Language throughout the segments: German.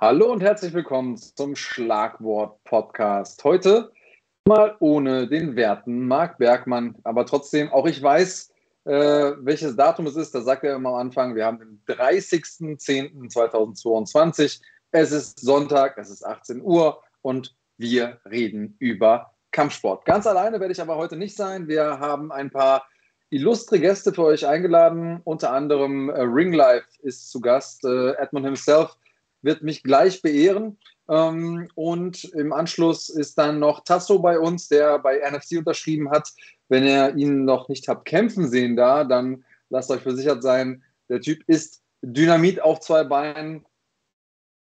Hallo und herzlich willkommen zum Schlagwort-Podcast. Heute mal ohne den werten Marc Bergmann, aber trotzdem, auch ich weiß, äh, welches Datum es ist. Da sagt er immer am Anfang, wir haben den 30.10.2022. Es ist Sonntag, es ist 18 Uhr und wir reden über Kampfsport. Ganz alleine werde ich aber heute nicht sein. Wir haben ein paar illustre Gäste für euch eingeladen. Unter anderem äh, Ringlife ist zu Gast. Äh, Edmund himself wird mich gleich beehren. Ähm, und im Anschluss ist dann noch Tasso bei uns, der bei NFC unterschrieben hat. Wenn ihr ihn noch nicht habt kämpfen sehen da, dann lasst euch versichert sein, der Typ ist Dynamit auf zwei Beinen.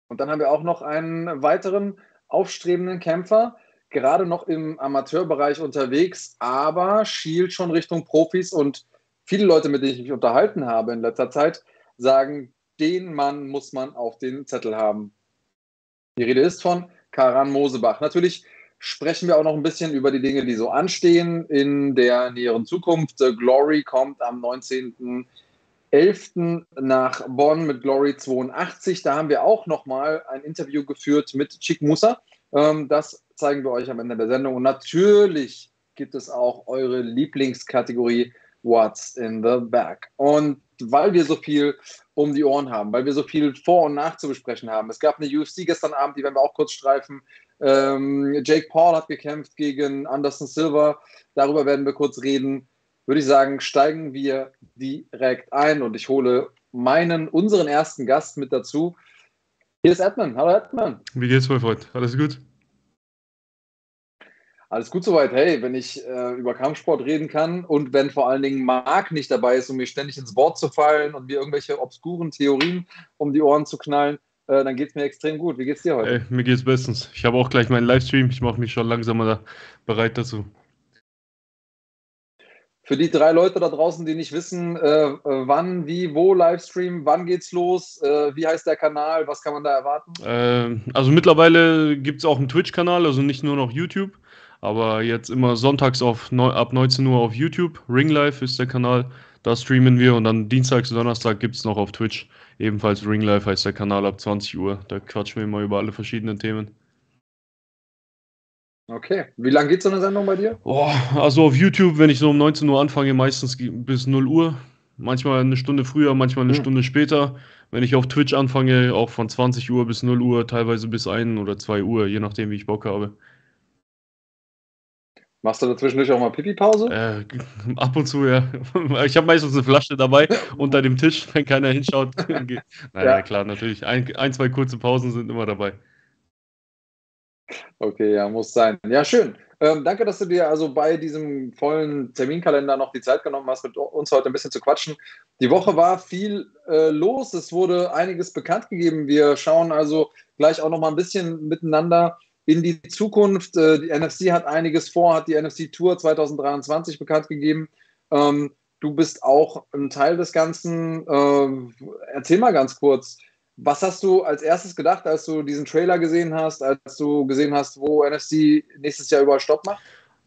Und dann haben wir auch noch einen weiteren aufstrebenden Kämpfer, gerade noch im Amateurbereich unterwegs, aber schielt schon Richtung Profis und viele Leute, mit denen ich mich unterhalten habe in letzter Zeit, sagen, den Mann muss man auf den Zettel haben. Die Rede ist von Karan Mosebach. Natürlich sprechen wir auch noch ein bisschen über die Dinge, die so anstehen in der näheren Zukunft. Glory kommt am 19.11. nach Bonn mit Glory 82. Da haben wir auch noch mal ein Interview geführt mit Chick Musa. Ähm, das zeigen wir euch am Ende der Sendung. Und natürlich gibt es auch eure Lieblingskategorie What's in the Bag. Und weil wir so viel um die Ohren haben, weil wir so viel vor und nach zu besprechen haben. Es gab eine UFC gestern Abend, die werden wir auch kurz streifen. Ähm, Jake Paul hat gekämpft gegen Anderson Silva. Darüber werden wir kurz reden. Würde ich sagen, steigen wir direkt ein und ich hole meinen, unseren ersten Gast mit dazu. Hier ist Edmund. Hallo Edmund. Wie geht's, mein Freund? Alles gut? Alles gut soweit. Hey, wenn ich äh, über Kampfsport reden kann und wenn vor allen Dingen Marc nicht dabei ist, um mir ständig ins Wort zu fallen und mir irgendwelche obskuren Theorien um die Ohren zu knallen, äh, dann geht es mir extrem gut. Wie geht's dir heute? Hey, mir geht's bestens. Ich habe auch gleich meinen Livestream. Ich mache mich schon langsam mal bereit dazu. Für die drei Leute da draußen, die nicht wissen, äh, äh, wann, wie, wo Livestream, wann geht's los, äh, wie heißt der Kanal, was kann man da erwarten? Ähm, also mittlerweile gibt es auch einen Twitch-Kanal, also nicht nur noch YouTube. Aber jetzt immer sonntags auf, ab 19 Uhr auf YouTube. Ring Life ist der Kanal. Da streamen wir und dann Dienstags und Donnerstag gibt es noch auf Twitch. Ebenfalls Ring Life heißt der Kanal ab 20 Uhr. Da quatschen wir immer über alle verschiedenen Themen. Okay. Wie lange geht so eine Sendung bei dir? Oh, also auf YouTube, wenn ich so um 19 Uhr anfange, meistens bis 0 Uhr. Manchmal eine Stunde früher, manchmal eine hm. Stunde später. Wenn ich auf Twitch anfange, auch von 20 Uhr bis 0 Uhr, teilweise bis 1 oder 2 Uhr, je nachdem, wie ich Bock habe. Machst du dazwischendurch auch mal Pipi-Pause? Äh, ab und zu, ja. Ich habe meistens eine Flasche dabei unter dem Tisch, wenn keiner hinschaut. naja, ja. klar, natürlich. Ein, ein, zwei kurze Pausen sind immer dabei. Okay, ja, muss sein. Ja, schön. Ähm, danke, dass du dir also bei diesem vollen Terminkalender noch die Zeit genommen hast, mit uns heute ein bisschen zu quatschen. Die Woche war viel äh, los. Es wurde einiges bekannt gegeben. Wir schauen also gleich auch noch mal ein bisschen miteinander in die Zukunft. Äh, die NFC hat einiges vor, hat die NFC Tour 2023 bekannt gegeben. Ähm, du bist auch ein Teil des Ganzen. Ähm, erzähl mal ganz kurz, was hast du als erstes gedacht, als du diesen Trailer gesehen hast, als du gesehen hast, wo NFC nächstes Jahr überall Stopp macht?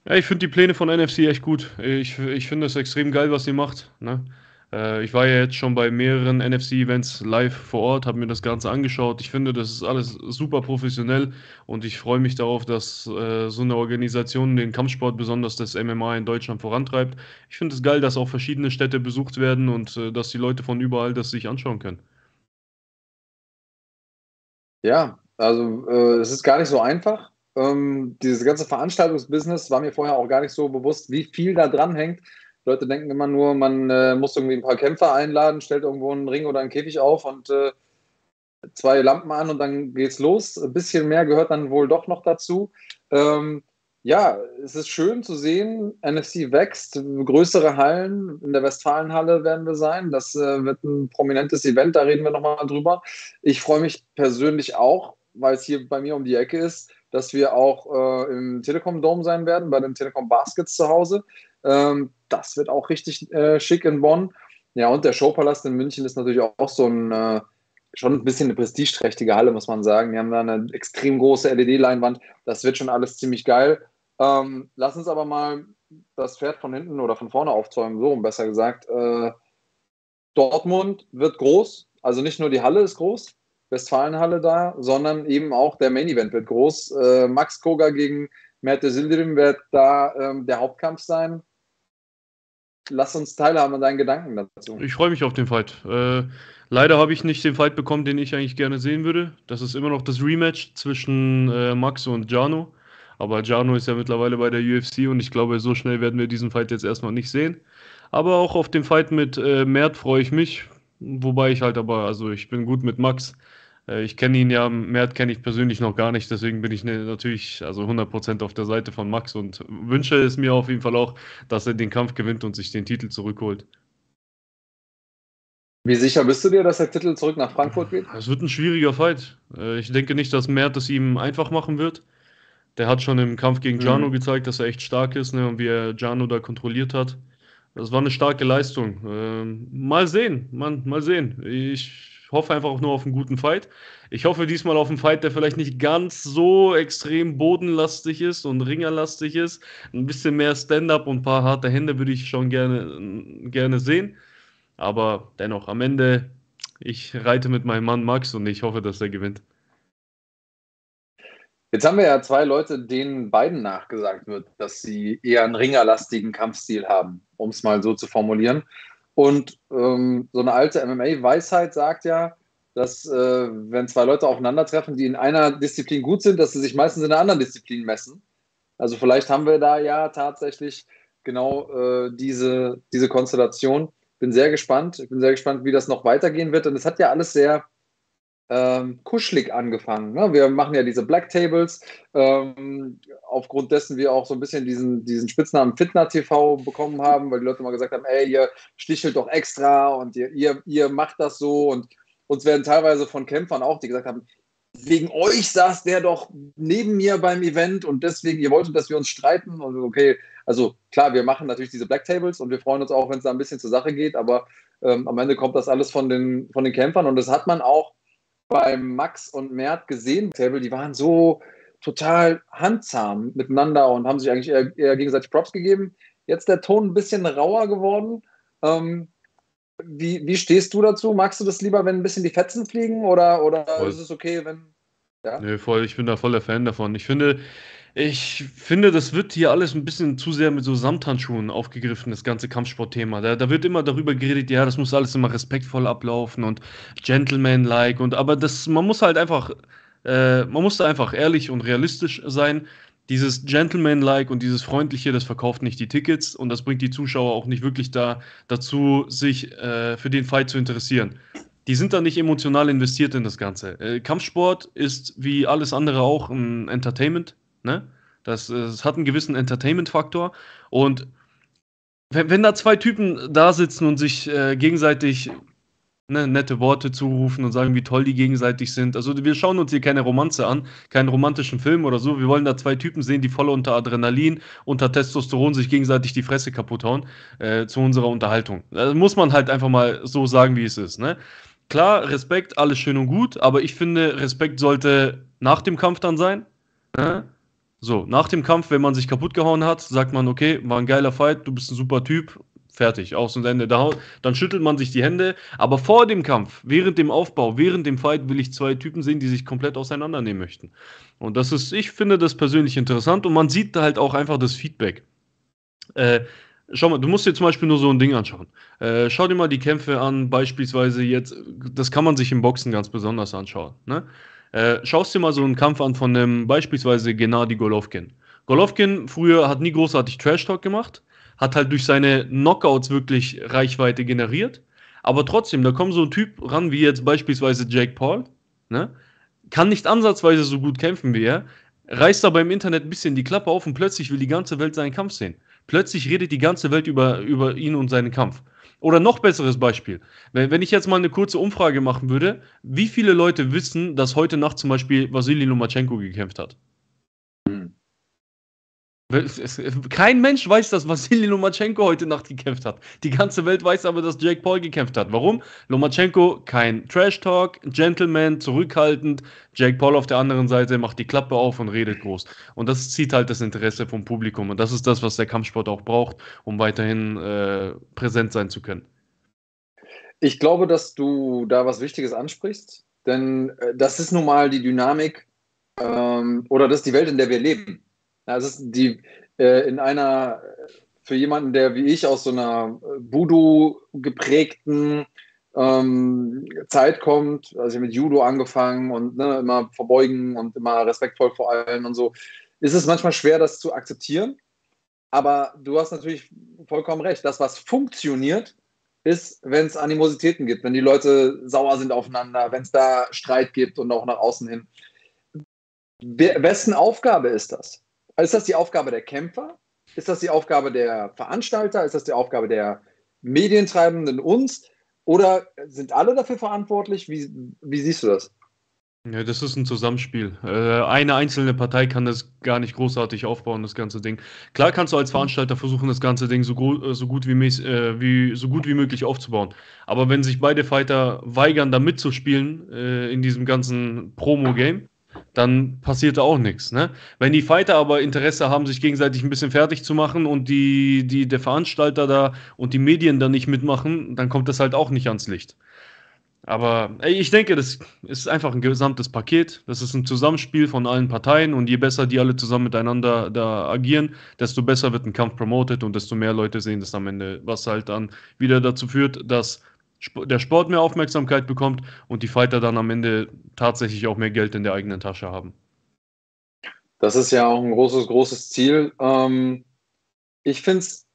Ja, ich finde die Pläne von NFC echt gut. Ich, ich finde es extrem geil, was sie macht. Ne? Äh, ich war ja jetzt schon bei mehreren NFC-Events live vor Ort, habe mir das Ganze angeschaut. Ich finde, das ist alles super professionell und ich freue mich darauf, dass äh, so eine Organisation den Kampfsport, besonders das MMA in Deutschland vorantreibt. Ich finde es geil, dass auch verschiedene Städte besucht werden und äh, dass die Leute von überall das sich anschauen können. Ja, also äh, es ist gar nicht so einfach. Ähm, dieses ganze Veranstaltungsbusiness war mir vorher auch gar nicht so bewusst, wie viel da dran hängt. Leute denken immer nur, man äh, muss irgendwie ein paar Kämpfer einladen, stellt irgendwo einen Ring oder einen Käfig auf und äh, zwei Lampen an und dann geht's los. Ein bisschen mehr gehört dann wohl doch noch dazu. Ähm, ja, es ist schön zu sehen, NFC wächst, größere Hallen, in der Westfalenhalle werden wir sein. Das äh, wird ein prominentes Event, da reden wir nochmal drüber. Ich freue mich persönlich auch, weil es hier bei mir um die Ecke ist, dass wir auch äh, im Telekom Dome sein werden, bei den Telekom Baskets zu Hause. Ähm, das wird auch richtig äh, schick in Bonn. Ja, und der Showpalast in München ist natürlich auch so ein, äh, schon ein bisschen eine prestigeträchtige Halle, muss man sagen. Die haben da eine extrem große LED-Leinwand. Das wird schon alles ziemlich geil. Ähm, lass uns aber mal das Pferd von hinten oder von vorne aufzäumen, so besser gesagt. Äh, Dortmund wird groß, also nicht nur die Halle ist groß, Westfalenhalle da, sondern eben auch der Main Event wird groß. Äh, Max Koga gegen Merte Sildirim wird da ähm, der Hauptkampf sein. Lass uns teilhaben an deinen Gedanken dazu. Ich freue mich auf den Fight. Äh, leider habe ich nicht den Fight bekommen, den ich eigentlich gerne sehen würde. Das ist immer noch das Rematch zwischen äh, Max und Jano. Aber Jano ist ja mittlerweile bei der UFC und ich glaube, so schnell werden wir diesen Fight jetzt erstmal nicht sehen. Aber auch auf den Fight mit äh, Mert freue ich mich. Wobei ich halt aber, also ich bin gut mit Max. Äh, ich kenne ihn ja, Mert kenne ich persönlich noch gar nicht, deswegen bin ich ne, natürlich also 100% auf der Seite von Max und wünsche es mir auf jeden Fall auch, dass er den Kampf gewinnt und sich den Titel zurückholt. Wie sicher bist du dir, dass der Titel zurück nach Frankfurt geht? Es wird ein schwieriger Fight. Äh, ich denke nicht, dass Mert es ihm einfach machen wird. Der hat schon im Kampf gegen Jano mhm. gezeigt, dass er echt stark ist ne, und wie er Jano da kontrolliert hat. Das war eine starke Leistung. Ähm, mal sehen, man, mal sehen. Ich hoffe einfach auch nur auf einen guten Fight. Ich hoffe diesmal auf einen Fight, der vielleicht nicht ganz so extrem bodenlastig ist und ringerlastig ist. Ein bisschen mehr Stand-up und ein paar harte Hände würde ich schon gerne, gerne sehen. Aber dennoch, am Ende, ich reite mit meinem Mann Max und ich hoffe, dass er gewinnt. Jetzt haben wir ja zwei Leute, denen beiden nachgesagt wird, dass sie eher einen ringerlastigen Kampfstil haben, um es mal so zu formulieren. Und ähm, so eine alte MMA-Weisheit sagt ja, dass äh, wenn zwei Leute aufeinandertreffen, die in einer Disziplin gut sind, dass sie sich meistens in einer anderen Disziplin messen. Also vielleicht haben wir da ja tatsächlich genau äh, diese, diese Konstellation. Bin sehr gespannt. Ich bin sehr gespannt, wie das noch weitergehen wird. Und es hat ja alles sehr ähm, kuschelig angefangen. Ne? Wir machen ja diese Black Tables, ähm, aufgrund dessen wir auch so ein bisschen diesen, diesen Spitznamen Fitner TV bekommen haben, weil die Leute mal gesagt haben, ey, ihr stichelt doch extra und ihr, ihr, ihr macht das so und uns werden teilweise von Kämpfern auch, die gesagt haben, wegen euch saß der doch neben mir beim Event und deswegen, ihr wolltet, dass wir uns streiten und okay, also klar, wir machen natürlich diese Black Tables und wir freuen uns auch, wenn es da ein bisschen zur Sache geht, aber ähm, am Ende kommt das alles von den, von den Kämpfern und das hat man auch beim Max und Mert gesehen, die waren so total handzahm miteinander und haben sich eigentlich eher, eher gegenseitig Props gegeben. Jetzt der Ton ein bisschen rauer geworden. Ähm, wie, wie stehst du dazu? Magst du das lieber, wenn ein bisschen die Fetzen fliegen oder, oder ist es okay, wenn. Ja? Nee, voll, ich bin da voller Fan davon. Ich finde, ich finde, das wird hier alles ein bisschen zu sehr mit so Samthandschuhen aufgegriffen, das ganze Kampfsportthema. Da, da wird immer darüber geredet, ja, das muss alles immer respektvoll ablaufen und gentleman-like und aber das, man muss halt einfach, äh, man muss da einfach ehrlich und realistisch sein. Dieses Gentleman-like und dieses Freundliche, das verkauft nicht die Tickets und das bringt die Zuschauer auch nicht wirklich da dazu, sich äh, für den Fight zu interessieren die sind da nicht emotional investiert in das Ganze. Äh, Kampfsport ist wie alles andere auch ein Entertainment. Ne? Das, das hat einen gewissen Entertainment-Faktor. Und wenn, wenn, da zwei Typen da sitzen und sich äh, gegenseitig ne, nette Worte zurufen und sagen, wie toll die gegenseitig sind. Also wir schauen uns hier keine Romanze an, keinen romantischen Film oder so. Wir wollen da zwei Typen sehen, die voll unter Adrenalin, unter Testosteron sich gegenseitig die Fresse kaputt hauen äh, zu unserer Unterhaltung. Das muss man halt einfach mal so sagen, wie es ist. Ne? Klar, Respekt, alles schön und gut, aber ich finde, Respekt sollte nach dem Kampf dann sein. Ne? So, nach dem Kampf, wenn man sich kaputt gehauen hat, sagt man, okay, war ein geiler Fight, du bist ein super Typ, fertig, aus und Ende. Dann schüttelt man sich die Hände. Aber vor dem Kampf, während dem Aufbau, während dem Fight will ich zwei Typen sehen, die sich komplett auseinandernehmen möchten. Und das ist, ich finde das persönlich interessant und man sieht halt auch einfach das Feedback. Äh, schau mal, du musst dir zum Beispiel nur so ein Ding anschauen. Äh, schau dir mal die Kämpfe an, beispielsweise jetzt, das kann man sich im Boxen ganz besonders anschauen. Ne? Äh, schaust dir mal so einen Kampf an von einem beispielsweise Gennady Golovkin. Golovkin früher hat nie großartig Trash-Talk gemacht, hat halt durch seine Knockouts wirklich Reichweite generiert. Aber trotzdem, da kommt so ein Typ ran wie jetzt beispielsweise Jake Paul, ne? kann nicht ansatzweise so gut kämpfen wie er, reißt aber im Internet ein bisschen die Klappe auf und plötzlich will die ganze Welt seinen Kampf sehen. Plötzlich redet die ganze Welt über, über ihn und seinen Kampf. Oder noch besseres Beispiel. Wenn ich jetzt mal eine kurze Umfrage machen würde, wie viele Leute wissen, dass heute Nacht zum Beispiel Vasily Lomachenko gekämpft hat? Kein Mensch weiß, dass Vasily Lomachenko heute Nacht gekämpft hat. Die ganze Welt weiß aber, dass Jake Paul gekämpft hat. Warum? Lomachenko kein Trash-Talk, Gentleman, zurückhaltend. Jake Paul auf der anderen Seite macht die Klappe auf und redet groß. Und das zieht halt das Interesse vom Publikum. Und das ist das, was der Kampfsport auch braucht, um weiterhin äh, präsent sein zu können. Ich glaube, dass du da was Wichtiges ansprichst. denn äh, das ist nun mal die Dynamik ähm, oder das ist die Welt, in der wir leben. Das ist die äh, in einer für jemanden, der wie ich aus so einer Voodoo geprägten ähm, Zeit kommt, also ich mit Judo angefangen und ne, immer verbeugen und immer respektvoll vor allen und so, ist es manchmal schwer, das zu akzeptieren. Aber du hast natürlich vollkommen recht. Das, was funktioniert, ist, wenn es Animositäten gibt, wenn die Leute sauer sind aufeinander, wenn es da Streit gibt und auch nach außen hin. Wessen Aufgabe ist das? Ist das die Aufgabe der Kämpfer? Ist das die Aufgabe der Veranstalter? Ist das die Aufgabe der Medientreibenden uns? Oder sind alle dafür verantwortlich? Wie, wie siehst du das? Ja, das ist ein Zusammenspiel. Äh, eine einzelne Partei kann das gar nicht großartig aufbauen, das ganze Ding. Klar kannst du als Veranstalter versuchen, das ganze Ding so, äh, so, gut, wie, äh, wie, so gut wie möglich aufzubauen. Aber wenn sich beide Fighter weigern, da mitzuspielen in diesem ganzen Promo-Game, dann passiert da auch nichts. Ne? Wenn die Fighter aber Interesse haben, sich gegenseitig ein bisschen fertig zu machen und die, die, der Veranstalter da und die Medien da nicht mitmachen, dann kommt das halt auch nicht ans Licht. Aber ey, ich denke, das ist einfach ein gesamtes Paket. Das ist ein Zusammenspiel von allen Parteien und je besser die alle zusammen miteinander da agieren, desto besser wird ein Kampf promoted und desto mehr Leute sehen das am Ende, was halt dann wieder dazu führt, dass der Sport mehr Aufmerksamkeit bekommt und die Fighter dann am Ende tatsächlich auch mehr Geld in der eigenen Tasche haben. Das ist ja auch ein großes, großes Ziel. Ähm, ich finde es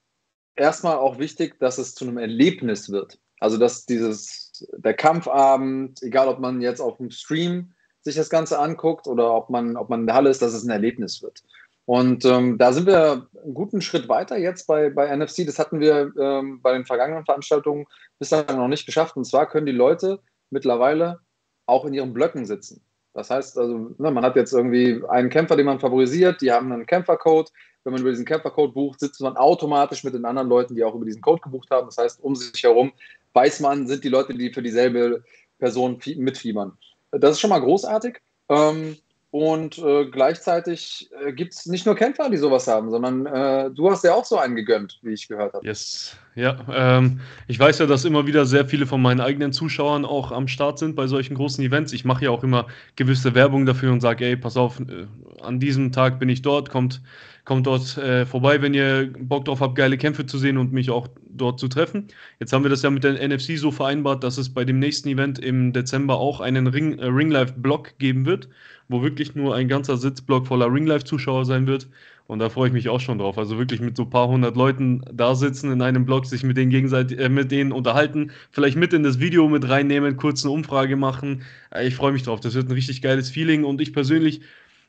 erstmal auch wichtig, dass es zu einem Erlebnis wird. Also, dass dieses, der Kampfabend, egal ob man jetzt auf dem Stream sich das Ganze anguckt oder ob man, ob man in der Halle ist, dass es ein Erlebnis wird. Und ähm, da sind wir einen guten Schritt weiter jetzt bei, bei NFC. Das hatten wir ähm, bei den vergangenen Veranstaltungen bislang noch nicht geschafft. Und zwar können die Leute mittlerweile auch in ihren Blöcken sitzen. Das heißt also, ne, man hat jetzt irgendwie einen Kämpfer, den man favorisiert, die haben einen Kämpfercode. Wenn man über diesen Kämpfercode bucht, sitzt man automatisch mit den anderen Leuten, die auch über diesen Code gebucht haben. Das heißt, um sich herum weiß man, sind die Leute, die für dieselbe Person mitfiebern. Das ist schon mal großartig. Ähm, und äh, gleichzeitig äh, gibt es nicht nur Kämpfer, die sowas haben, sondern äh, du hast ja auch so einen gegönnt, wie ich gehört habe. Yes, ja. Ähm, ich weiß ja, dass immer wieder sehr viele von meinen eigenen Zuschauern auch am Start sind bei solchen großen Events. Ich mache ja auch immer gewisse Werbung dafür und sage, ey, pass auf, äh, an diesem Tag bin ich dort, kommt, kommt dort äh, vorbei, wenn ihr Bock drauf habt, geile Kämpfe zu sehen und mich auch dort zu treffen. Jetzt haben wir das ja mit der NFC so vereinbart, dass es bei dem nächsten Event im Dezember auch einen Ring, äh, Ringlife-Blog geben wird wo wirklich nur ein ganzer Sitzblock voller Ringlife-Zuschauer sein wird. Und da freue ich mich auch schon drauf. Also wirklich mit so ein paar hundert Leuten da sitzen in einem Block, sich mit denen gegenseitig, äh, mit denen unterhalten, vielleicht mit in das Video mit reinnehmen, kurz eine Umfrage machen. Äh, ich freue mich drauf. Das wird ein richtig geiles Feeling. Und ich persönlich,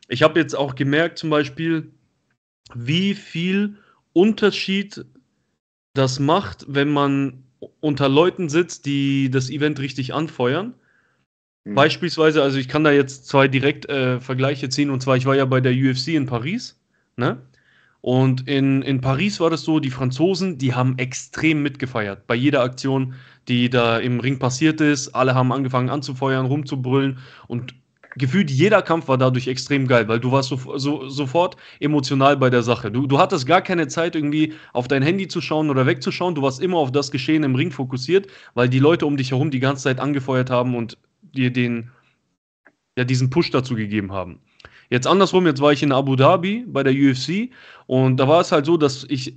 ich habe jetzt auch gemerkt, zum Beispiel, wie viel Unterschied das macht, wenn man unter Leuten sitzt, die das Event richtig anfeuern Mhm. Beispielsweise, also ich kann da jetzt zwei direkt äh, Vergleiche ziehen, und zwar, ich war ja bei der UFC in Paris, ne? Und in, in Paris war das so, die Franzosen, die haben extrem mitgefeiert. Bei jeder Aktion, die da im Ring passiert ist, alle haben angefangen anzufeuern, rumzubrüllen und gefühlt jeder Kampf war dadurch extrem geil, weil du warst so, so, sofort emotional bei der Sache. Du, du hattest gar keine Zeit, irgendwie auf dein Handy zu schauen oder wegzuschauen. Du warst immer auf das Geschehen im Ring fokussiert, weil die Leute um dich herum die ganze Zeit angefeuert haben und dir den, ja, diesen Push dazu gegeben haben. Jetzt andersrum, jetzt war ich in Abu Dhabi bei der UFC und da war es halt so, dass ich,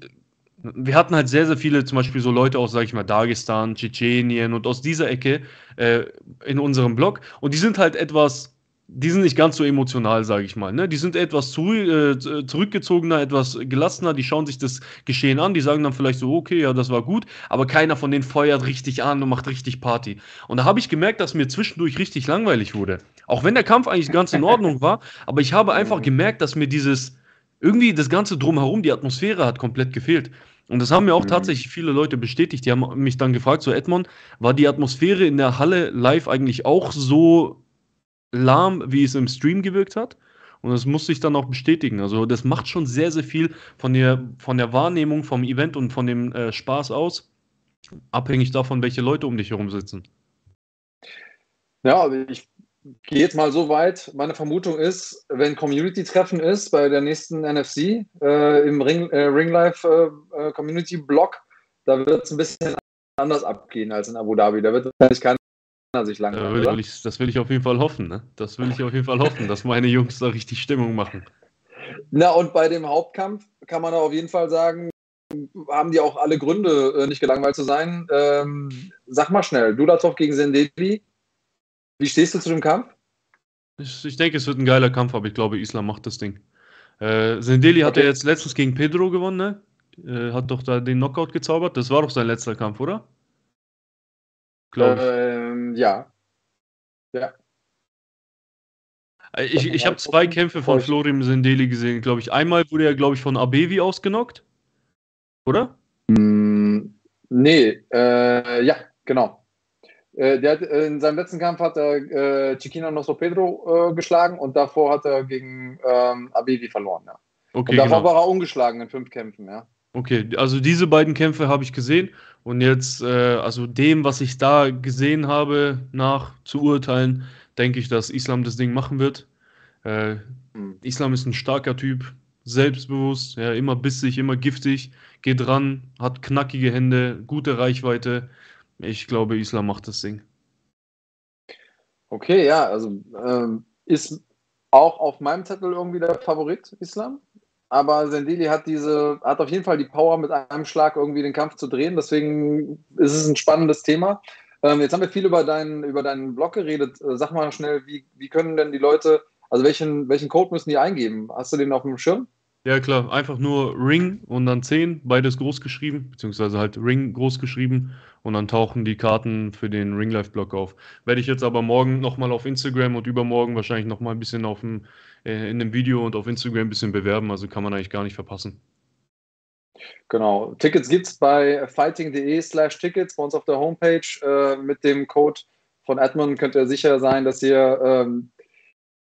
wir hatten halt sehr, sehr viele, zum Beispiel so Leute aus, sag ich mal, Dagestan, Tschetschenien und aus dieser Ecke äh, in unserem Blog und die sind halt etwas die sind nicht ganz so emotional, sage ich mal. Ne? Die sind etwas zu, äh, zurückgezogener, etwas gelassener, die schauen sich das Geschehen an, die sagen dann vielleicht so, okay, ja, das war gut, aber keiner von denen feuert richtig an und macht richtig Party. Und da habe ich gemerkt, dass mir zwischendurch richtig langweilig wurde. Auch wenn der Kampf eigentlich ganz in Ordnung war, aber ich habe einfach gemerkt, dass mir dieses, irgendwie das Ganze drumherum, die Atmosphäre hat komplett gefehlt. Und das haben mir auch mhm. tatsächlich viele Leute bestätigt. Die haben mich dann gefragt, so Edmond, war die Atmosphäre in der Halle live eigentlich auch so lahm, wie es im Stream gewirkt hat. Und das musste ich dann auch bestätigen. Also das macht schon sehr, sehr viel von der, von der Wahrnehmung vom Event und von dem äh, Spaß aus, abhängig davon, welche Leute um dich herum sitzen. Ja, also ich gehe jetzt mal so weit. Meine Vermutung ist, wenn Community-Treffen ist bei der nächsten NFC äh, im Ring, äh, Ringlife äh, Community Blog, da wird es ein bisschen anders abgehen als in Abu Dhabi. Da wird wahrscheinlich keiner sich. Will, will ich, das will ich auf jeden Fall hoffen. Ne? Das will ich auf jeden Fall hoffen, dass meine Jungs da richtig Stimmung machen. Na, und bei dem Hauptkampf kann man auf jeden Fall sagen, haben die auch alle Gründe, äh, nicht gelangweilt zu sein. Ähm, sag mal schnell, Dulatov gegen Sendeli. Wie stehst du zu dem Kampf? Ich, ich, denke, es wird ein geiler Kampf, aber ich glaube, Islam macht das Ding. Äh, Sendeli okay. hat ja jetzt letztens gegen Pedro gewonnen, ne? Äh, hat doch da den Knockout gezaubert. Das war doch sein letzter Kampf, oder? Glaube ich. Ja. Ja. Äh, ich, ich habe zwei Kämpfe von Florim Sendeli gesehen, glaube ich. Einmal wurde er, glaube ich, von Abevi ausgenockt. Oder? Mm, nee, äh, ja, genau. Äh, der hat, äh, in seinem letzten Kampf hat er äh, Chiquino Nostro Pedro äh, geschlagen und davor hat er gegen ähm, Abevi verloren, ja. Okay, und davor genau. war er ungeschlagen in fünf Kämpfen, ja. Okay, also diese beiden Kämpfe habe ich gesehen und jetzt, äh, also dem, was ich da gesehen habe, nach zu urteilen, denke ich, dass Islam das Ding machen wird. Äh, mhm. Islam ist ein starker Typ, selbstbewusst, ja, immer bissig, immer giftig, geht ran, hat knackige Hände, gute Reichweite. Ich glaube, Islam macht das Ding. Okay, ja, also ähm, ist auch auf meinem Zettel irgendwie der Favorit Islam. Aber Sendili hat diese, hat auf jeden Fall die Power, mit einem Schlag irgendwie den Kampf zu drehen. Deswegen ist es ein spannendes Thema. Ähm, jetzt haben wir viel über deinen, über deinen Blog geredet. Äh, sag mal schnell, wie, wie können denn die Leute, also welchen, welchen Code müssen die eingeben? Hast du den auf dem Schirm? Ja, klar, einfach nur Ring und dann 10, beides groß geschrieben, beziehungsweise halt Ring groß geschrieben und dann tauchen die Karten für den Ring Life Block auf. Werde ich jetzt aber morgen nochmal auf Instagram und übermorgen wahrscheinlich nochmal ein bisschen auf dem, äh, in dem Video und auf Instagram ein bisschen bewerben, also kann man eigentlich gar nicht verpassen. Genau. Tickets gibt es bei fighting.de slash Tickets bei uns auf der Homepage. Äh, mit dem Code von Edmund könnt ihr sicher sein, dass ihr ähm,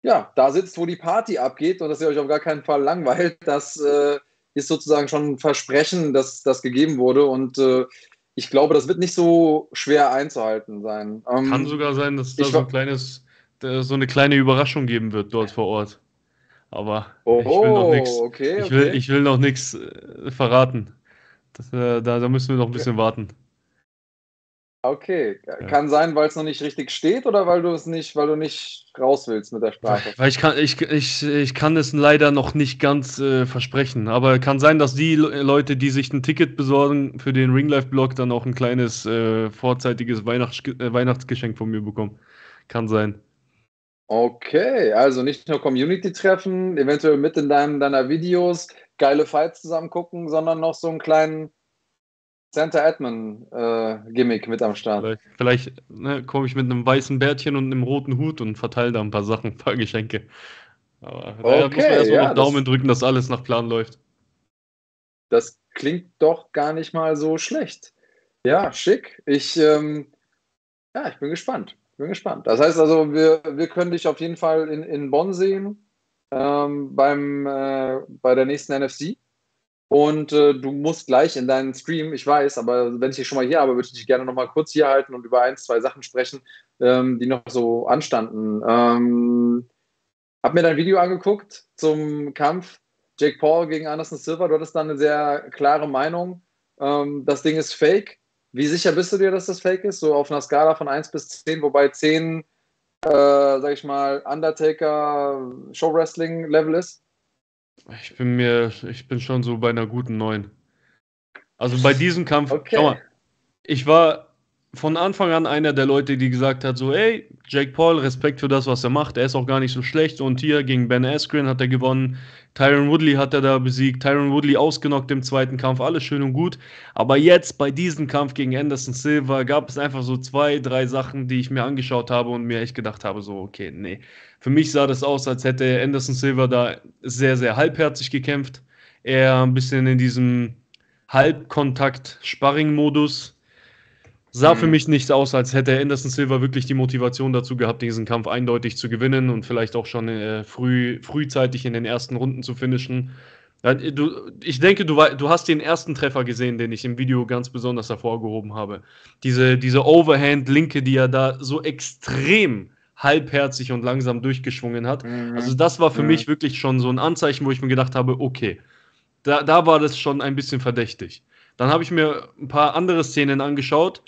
ja, da sitzt, wo die Party abgeht und dass ihr euch auf gar keinen Fall langweilt. Das äh, ist sozusagen schon ein Versprechen, dass das gegeben wurde und äh, ich glaube, das wird nicht so schwer einzuhalten sein. Ähm, Kann sogar sein, dass es da so ein kleines, so eine kleine Überraschung geben wird dort vor Ort. Aber oh, ich will noch nichts. Okay, ich, will, okay. ich will noch nichts äh, verraten. Das, äh, da, da müssen wir noch ein bisschen okay. warten. Okay, kann sein, weil es noch nicht richtig steht oder weil du es nicht, weil du nicht raus willst mit der Sprache? Weil ich kann, ich, ich, ich kann es leider noch nicht ganz äh, versprechen. Aber kann sein, dass die Leute, die sich ein Ticket besorgen für den Ringlife-Blog, dann auch ein kleines äh, vorzeitiges Weihnachts äh, Weihnachtsgeschenk von mir bekommen. Kann sein. Okay, also nicht nur Community-Treffen, eventuell mit in deinem, deiner Videos, geile Fights zusammen gucken, sondern noch so einen kleinen Santa Edmund-Gimmick äh, mit am Start. Vielleicht, vielleicht ne, komme ich mit einem weißen Bärtchen und einem roten Hut und verteile da ein paar Sachen, ein paar Geschenke. Aber okay, da muss man erstmal ja, noch Daumen drücken, dass alles nach Plan läuft. Das klingt doch gar nicht mal so schlecht. Ja, schick. Ich, ähm, ja, ich bin gespannt. Bin gespannt. Das heißt also, wir, wir können dich auf jeden Fall in, in Bonn sehen ähm, beim, äh, bei der nächsten NFC. Und äh, du musst gleich in deinen Stream, ich weiß, aber wenn ich dich schon mal hier habe, würde ich dich gerne noch mal kurz hier halten und über ein, zwei Sachen sprechen, ähm, die noch so anstanden. Ähm, hab mir dein Video angeguckt zum Kampf Jake Paul gegen Anderson Silva. Du hattest da eine sehr klare Meinung. Ähm, das Ding ist fake. Wie sicher bist du dir, dass das fake ist? So auf einer Skala von 1 bis 10, wobei 10, äh, sag ich mal, Undertaker Show Wrestling Level ist? Ich bin mir, ich bin schon so bei einer guten 9. Also bei diesem Kampf, okay. schau mal, ich war von Anfang an einer der Leute, die gesagt hat, so, ey, Jake Paul, Respekt für das, was er macht, er ist auch gar nicht so schlecht und hier gegen Ben Askren hat er gewonnen, Tyron Woodley hat er da besiegt, Tyron Woodley ausgenockt im zweiten Kampf, alles schön und gut, aber jetzt bei diesem Kampf gegen Anderson Silva gab es einfach so zwei, drei Sachen, die ich mir angeschaut habe und mir echt gedacht habe, so, okay, nee, für mich sah das aus, als hätte Anderson Silva da sehr, sehr halbherzig gekämpft. Er ein bisschen in diesem Halbkontakt-Sparring-Modus. Sah mhm. für mich nicht aus, als hätte Anderson Silva wirklich die Motivation dazu gehabt, diesen Kampf eindeutig zu gewinnen und vielleicht auch schon äh, früh, frühzeitig in den ersten Runden zu finishen. Du, ich denke, du, du, hast den ersten Treffer gesehen, den ich im Video ganz besonders hervorgehoben habe. Diese, diese Overhand-Linke, die er da so extrem halbherzig und langsam durchgeschwungen hat. Mhm. Also das war für mhm. mich wirklich schon so ein Anzeichen, wo ich mir gedacht habe, okay, da, da war das schon ein bisschen verdächtig. Dann habe ich mir ein paar andere Szenen angeschaut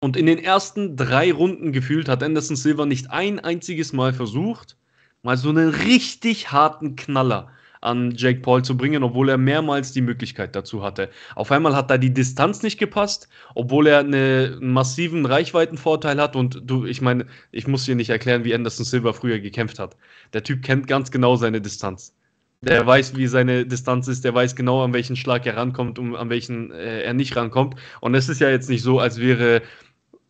Und in den ersten drei Runden gefühlt hat Anderson Silva nicht ein einziges Mal versucht, mal so einen richtig harten Knaller an Jake Paul zu bringen, obwohl er mehrmals die Möglichkeit dazu hatte. Auf einmal hat da die Distanz nicht gepasst, obwohl er eine, einen massiven Reichweitenvorteil hat. Und du, ich meine, ich muss dir nicht erklären, wie Anderson Silva früher gekämpft hat. Der Typ kennt ganz genau seine Distanz. Der weiß, wie seine Distanz ist, der weiß genau, an welchen Schlag er rankommt und an welchen äh, er nicht rankommt. Und es ist ja jetzt nicht so, als wäre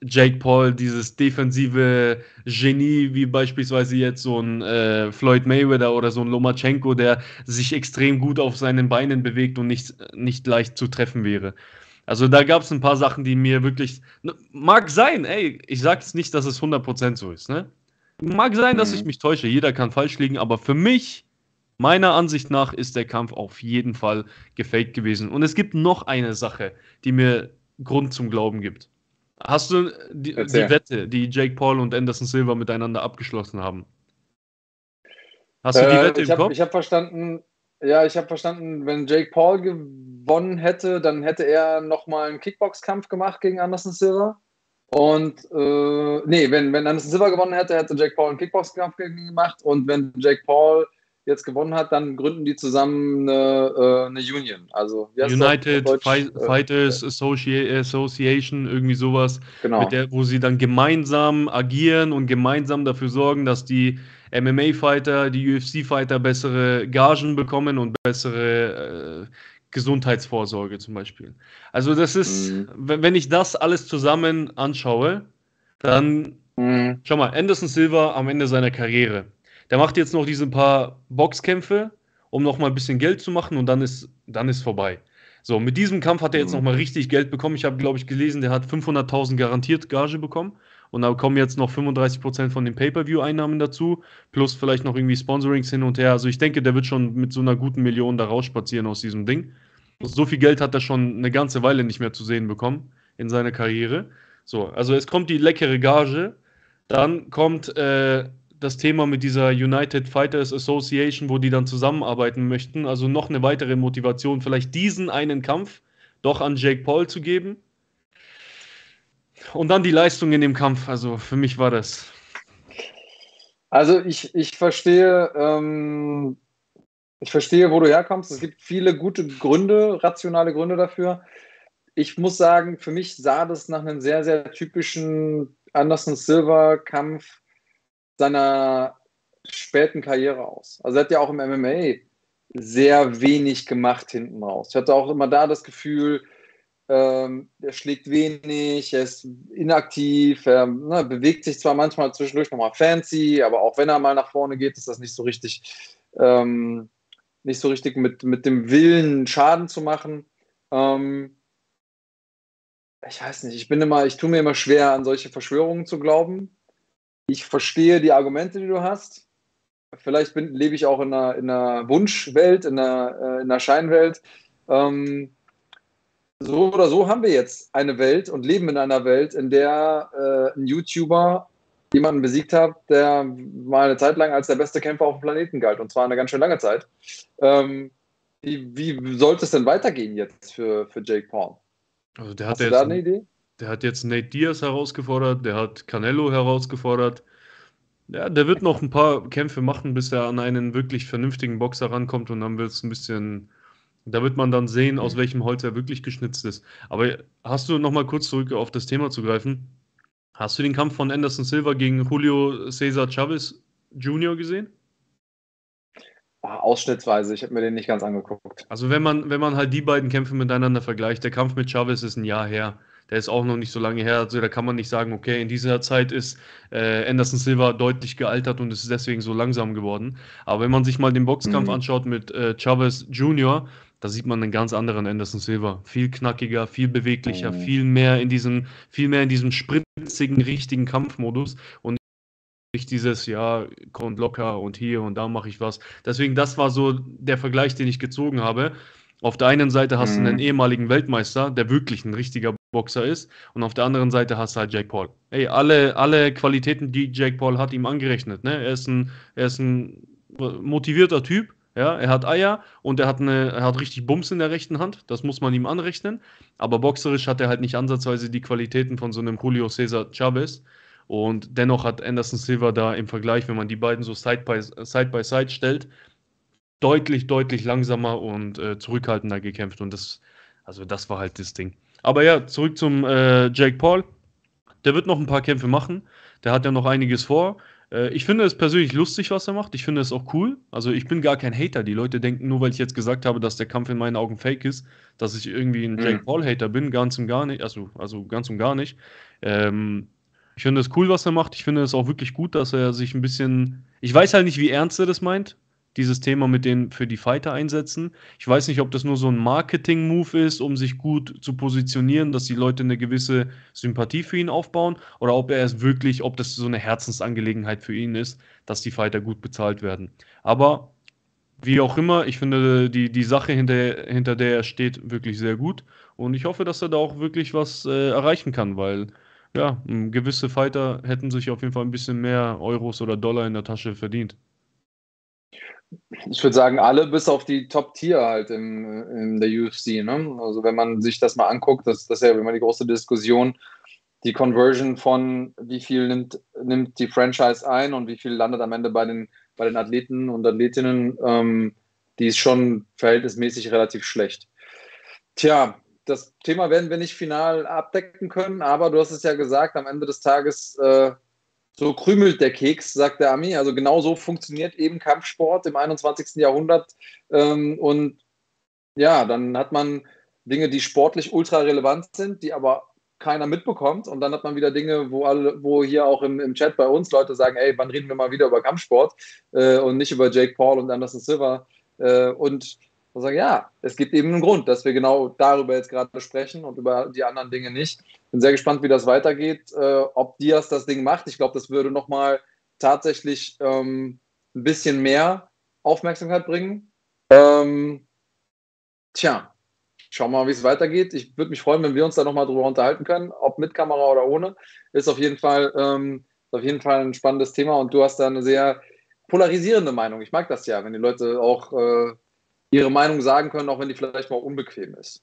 Jake Paul dieses defensive Genie, wie beispielsweise jetzt so ein äh, Floyd Mayweather oder so ein Lomachenko, der sich extrem gut auf seinen Beinen bewegt und nicht, nicht leicht zu treffen wäre. Also da gab es ein paar Sachen, die mir wirklich. Mag sein, ey, ich sage jetzt nicht, dass es 100% so ist, ne? Mag sein, dass ich mhm. mich täusche, jeder kann falsch liegen, aber für mich, meiner Ansicht nach, ist der Kampf auf jeden Fall gefaked gewesen. Und es gibt noch eine Sache, die mir Grund zum Glauben gibt. Hast du die, die, Wette, die Jake Paul und Anderson Silva miteinander abgeschlossen haben? Hast du die äh, Wette im hab, Kopf? Ich habe verstanden, ja, ich habe verstanden, wenn Jake Paul gewonnen hätte, dann hätte er nochmal einen Kickbox-Kampf gemacht gegen Anderson Silva. Und äh, nee, wenn, wenn Anderson Silva gewonnen hätte, hätte Jake Paul einen Kickbox-Kampf gemacht. Und wenn Jake Paul jetzt gewonnen hat, dann gründen die zusammen eine, äh, eine Union. Also United Fight, äh, Fighters Association, irgendwie sowas, genau. der, wo sie dann gemeinsam agieren und gemeinsam dafür sorgen, dass die MMA-Fighter, die UFC-Fighter bessere Gagen bekommen und bessere äh, Gesundheitsvorsorge zum Beispiel. Also das ist, mhm. wenn ich das alles zusammen anschaue, dann, mhm. schau mal, Anderson Silva am Ende seiner Karriere der macht jetzt noch diese paar Boxkämpfe, um noch mal ein bisschen Geld zu machen und dann ist, dann ist vorbei. So, mit diesem Kampf hat er jetzt mhm. noch mal richtig Geld bekommen. Ich habe, glaube ich, gelesen, der hat 500.000 garantiert Gage bekommen. Und da kommen jetzt noch 35% von den Pay-Per-View-Einnahmen dazu, plus vielleicht noch irgendwie Sponsorings hin und her. Also ich denke, der wird schon mit so einer guten Million da rausspazieren aus diesem Ding. So viel Geld hat er schon eine ganze Weile nicht mehr zu sehen bekommen in seiner Karriere. So, also es kommt die leckere Gage. Dann kommt äh, das Thema mit dieser United Fighters Association, wo die dann zusammenarbeiten möchten. Also noch eine weitere Motivation, vielleicht diesen einen Kampf doch an Jake Paul zu geben. Und dann die Leistung in dem Kampf. Also für mich war das. Also ich, ich verstehe, ähm, ich verstehe, wo du herkommst. Es gibt viele gute Gründe, rationale Gründe dafür. Ich muss sagen, für mich sah das nach einem sehr, sehr typischen Anderson Silver Kampf seiner späten Karriere aus. Also er hat ja auch im MMA sehr wenig gemacht hinten raus. Ich hatte auch immer da das Gefühl, ähm, er schlägt wenig, er ist inaktiv, er ne, bewegt sich zwar manchmal zwischendurch nochmal fancy, aber auch wenn er mal nach vorne geht, ist das nicht so richtig, ähm, nicht so richtig mit, mit dem Willen, Schaden zu machen. Ähm, ich weiß nicht, ich bin immer, ich tue mir immer schwer, an solche Verschwörungen zu glauben ich verstehe die Argumente, die du hast. Vielleicht bin, lebe ich auch in einer, in einer Wunschwelt, in einer, äh, in einer Scheinwelt. Ähm, so oder so haben wir jetzt eine Welt und leben in einer Welt, in der äh, ein YouTuber jemanden besiegt hat, der mal eine Zeit lang als der beste Kämpfer auf dem Planeten galt und zwar eine ganz schön lange Zeit. Ähm, wie, wie sollte es denn weitergehen jetzt für, für Jake Paul? Also der Hast du da eine Idee? Der hat jetzt Nate Diaz herausgefordert, der hat Canelo herausgefordert. Ja, der wird noch ein paar Kämpfe machen, bis er an einen wirklich vernünftigen Boxer rankommt und dann wird es ein bisschen. Da wird man dann sehen, aus welchem Holz er wirklich geschnitzt ist. Aber hast du noch mal kurz zurück auf das Thema zu greifen? Hast du den Kampf von Anderson Silva gegen Julio Cesar Chavez Jr. gesehen? Ah, ausschnittsweise, ich habe mir den nicht ganz angeguckt. Also wenn man, wenn man halt die beiden Kämpfe miteinander vergleicht, der Kampf mit Chavez ist ein Jahr her der ist auch noch nicht so lange her. Also da kann man nicht sagen, okay, in dieser Zeit ist äh, Anderson Silva deutlich gealtert und ist deswegen so langsam geworden. Aber wenn man sich mal den Boxkampf mhm. anschaut mit äh, Chavez Jr., da sieht man einen ganz anderen Anderson Silva. Viel knackiger, viel beweglicher, mhm. viel mehr in diesem, viel mehr in diesem spritzigen, richtigen Kampfmodus und nicht dieses, ja, kommt locker und hier und da mache ich was. Deswegen, das war so der Vergleich, den ich gezogen habe. Auf der einen Seite hast mhm. du einen ehemaligen Weltmeister, der wirklich ein richtiger Boxer ist, und auf der anderen Seite hast du halt Jake Paul. Ey, alle, alle Qualitäten, die Jake Paul hat, ihm angerechnet. Ne? Er, ist ein, er ist ein motivierter Typ, Ja, er hat Eier und er hat, eine, er hat richtig Bums in der rechten Hand. Das muss man ihm anrechnen. Aber boxerisch hat er halt nicht ansatzweise die Qualitäten von so einem Julio Cesar Chavez. Und dennoch hat Anderson Silva da im Vergleich, wenn man die beiden so Side by Side, by side stellt, deutlich, deutlich langsamer und äh, zurückhaltender gekämpft. Und das, also das war halt das Ding. Aber ja, zurück zum äh, Jake Paul. Der wird noch ein paar Kämpfe machen. Der hat ja noch einiges vor. Äh, ich finde es persönlich lustig, was er macht. Ich finde es auch cool. Also ich bin gar kein Hater. Die Leute denken, nur weil ich jetzt gesagt habe, dass der Kampf in meinen Augen fake ist, dass ich irgendwie ein Jake mhm. Paul-Hater bin. Ganz und gar nicht. Also, also ganz und gar nicht. Ähm, ich finde es cool, was er macht. Ich finde es auch wirklich gut, dass er sich ein bisschen. Ich weiß halt nicht, wie ernst er das meint dieses Thema mit den für die Fighter einsetzen. Ich weiß nicht, ob das nur so ein Marketing-Move ist, um sich gut zu positionieren, dass die Leute eine gewisse Sympathie für ihn aufbauen, oder ob er es wirklich, ob das so eine Herzensangelegenheit für ihn ist, dass die Fighter gut bezahlt werden. Aber wie auch immer, ich finde die, die Sache, hinter, hinter der er steht, wirklich sehr gut. Und ich hoffe, dass er da auch wirklich was äh, erreichen kann, weil ja, gewisse Fighter hätten sich auf jeden Fall ein bisschen mehr Euros oder Dollar in der Tasche verdient ich würde sagen, alle bis auf die Top-Tier halt im, in der UFC. Ne? Also wenn man sich das mal anguckt, das, das ist ja immer die große Diskussion, die Conversion von wie viel nimmt, nimmt die Franchise ein und wie viel landet am Ende bei den, bei den Athleten und Athletinnen, ähm, die ist schon verhältnismäßig relativ schlecht. Tja, das Thema werden wir nicht final abdecken können, aber du hast es ja gesagt, am Ende des Tages äh, so krümelt der Keks, sagt der Ami. Also genau so funktioniert eben Kampfsport im 21. Jahrhundert. Ähm, und ja, dann hat man Dinge, die sportlich ultra relevant sind, die aber keiner mitbekommt. Und dann hat man wieder Dinge, wo alle, wo hier auch im, im Chat bei uns Leute sagen, ey, wann reden wir mal wieder über Kampfsport äh, und nicht über Jake Paul und Anderson Silva. Äh, und und sagen, ja, es gibt eben einen Grund, dass wir genau darüber jetzt gerade sprechen und über die anderen Dinge nicht. Bin sehr gespannt, wie das weitergeht, äh, ob Diaz das Ding macht. Ich glaube, das würde nochmal tatsächlich ähm, ein bisschen mehr Aufmerksamkeit bringen. Ähm, tja, schauen wir mal, wie es weitergeht. Ich würde mich freuen, wenn wir uns da nochmal drüber unterhalten können, ob mit Kamera oder ohne. Ist auf jeden Fall, ähm, auf jeden Fall ein spannendes Thema und du hast da eine sehr polarisierende Meinung. Ich mag das ja, wenn die Leute auch äh, ihre Meinung sagen können, auch wenn die vielleicht mal unbequem ist.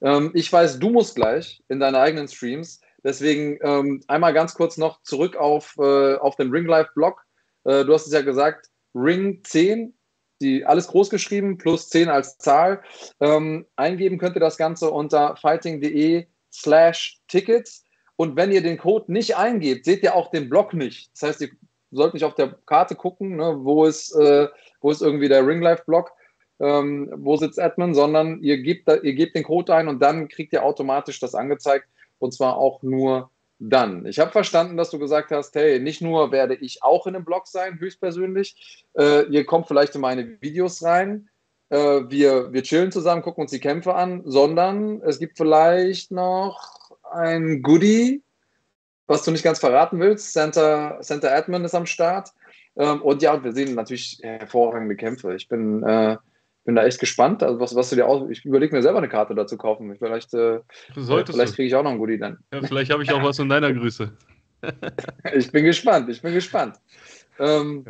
Ähm, ich weiß, du musst gleich in deine eigenen Streams. Deswegen ähm, einmal ganz kurz noch zurück auf, äh, auf den Ring Life Blog. Äh, du hast es ja gesagt, Ring 10, die, alles groß geschrieben, plus 10 als Zahl. Ähm, eingeben könnt ihr das Ganze unter fighting.de slash Tickets. Und wenn ihr den Code nicht eingebt, seht ihr auch den Blog nicht. Das heißt, ihr sollt nicht auf der Karte gucken, ne, wo, ist, äh, wo ist irgendwie der Ring Life Blog ähm, wo sitzt Admin, sondern ihr gebt, ihr gebt den Code ein und dann kriegt ihr automatisch das angezeigt und zwar auch nur dann. Ich habe verstanden, dass du gesagt hast, hey, nicht nur werde ich auch in dem Blog sein, höchstpersönlich, äh, ihr kommt vielleicht in meine Videos rein, äh, wir, wir chillen zusammen, gucken uns die Kämpfe an, sondern es gibt vielleicht noch ein Goodie, was du nicht ganz verraten willst. Center, Center Admin ist am Start. Ähm, und ja, wir sehen natürlich hervorragende Kämpfe. Ich bin äh, bin da echt gespannt, also was, was du dir aus. Ich überlege mir selber eine Karte dazu kaufen. Vielleicht, äh, vielleicht kriege ich auch noch ein Goodie dann. Ja, vielleicht habe ich auch was von deiner Grüße. ich bin gespannt, ich bin gespannt. Ähm,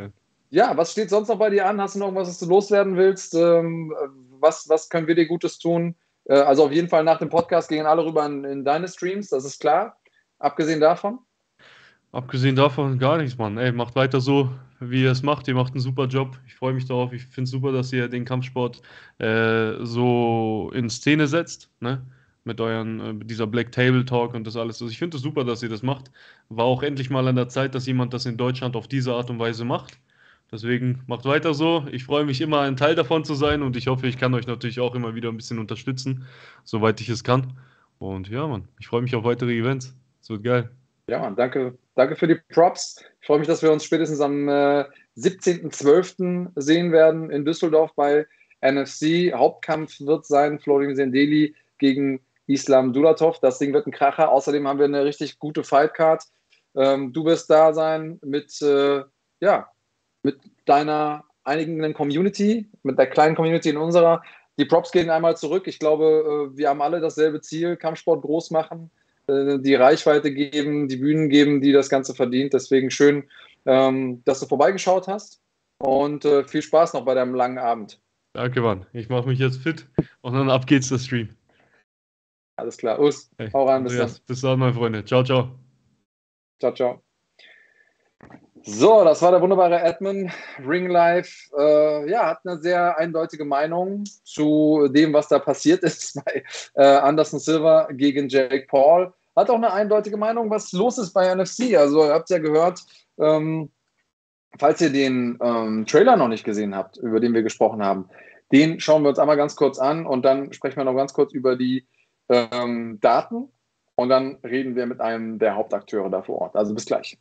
ja. ja. was steht sonst noch bei dir an? Hast du noch irgendwas, was du loswerden willst? Ähm, was, was können wir dir Gutes tun? Äh, also auf jeden Fall nach dem Podcast gehen alle rüber in, in deine Streams, das ist klar. Abgesehen davon? Abgesehen davon gar nichts, Mann. Ey, macht weiter so, wie ihr es macht. Ihr macht einen super Job. Ich freue mich darauf. Ich finde es super, dass ihr den Kampfsport äh, so in Szene setzt, ne? Mit euren, äh, dieser Black Table Talk und das alles. Also ich finde es super, dass ihr das macht. War auch endlich mal an der Zeit, dass jemand das in Deutschland auf diese Art und Weise macht. Deswegen macht weiter so. Ich freue mich immer, ein Teil davon zu sein und ich hoffe, ich kann euch natürlich auch immer wieder ein bisschen unterstützen, soweit ich es kann. Und ja, Mann, ich freue mich auf weitere Events. Es wird geil. Ja, Mann, danke danke für die Props. Ich freue mich, dass wir uns spätestens am äh, 17.12. sehen werden in Düsseldorf bei NFC. Hauptkampf wird sein Florin Sendeli gegen Islam Dulatov. Das Ding wird ein Kracher. Außerdem haben wir eine richtig gute Fightcard. Ähm, du wirst da sein mit, äh, ja, mit deiner einigen Community, mit der kleinen Community in unserer. Die Props gehen einmal zurück. Ich glaube, äh, wir haben alle dasselbe Ziel, Kampfsport groß machen. Äh, die Reichweite geben, die Bühnen geben, die das Ganze verdient. Deswegen schön, ähm, dass du vorbeigeschaut hast und äh, viel Spaß noch bei deinem langen Abend. Danke, Mann. Ich mache mich jetzt fit und dann ab geht's der Stream. Alles klar. Us, hey, hau rein, bis dann. Bis dann, meine Freunde. Ciao, ciao. Ciao, ciao. So, das war der wunderbare Edmund. Ring Life äh, ja, hat eine sehr eindeutige Meinung zu dem, was da passiert ist bei äh, Anderson Silva gegen Jake Paul. Hat auch eine eindeutige Meinung, was los ist bei NFC. Also, ihr habt ja gehört, ähm, falls ihr den ähm, Trailer noch nicht gesehen habt, über den wir gesprochen haben, den schauen wir uns einmal ganz kurz an und dann sprechen wir noch ganz kurz über die ähm, Daten und dann reden wir mit einem der Hauptakteure da vor Ort. Also bis gleich.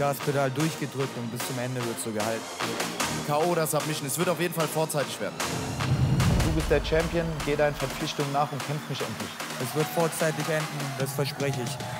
Gaspedal durchgedrückt und bis zum Ende wird so gehalten. K.O. das Submission. Es wird auf jeden Fall vorzeitig werden. Du bist der Champion, geh deinen Verpflichtungen nach und kämpf mich endlich. Es wird vorzeitig enden, das verspreche ich.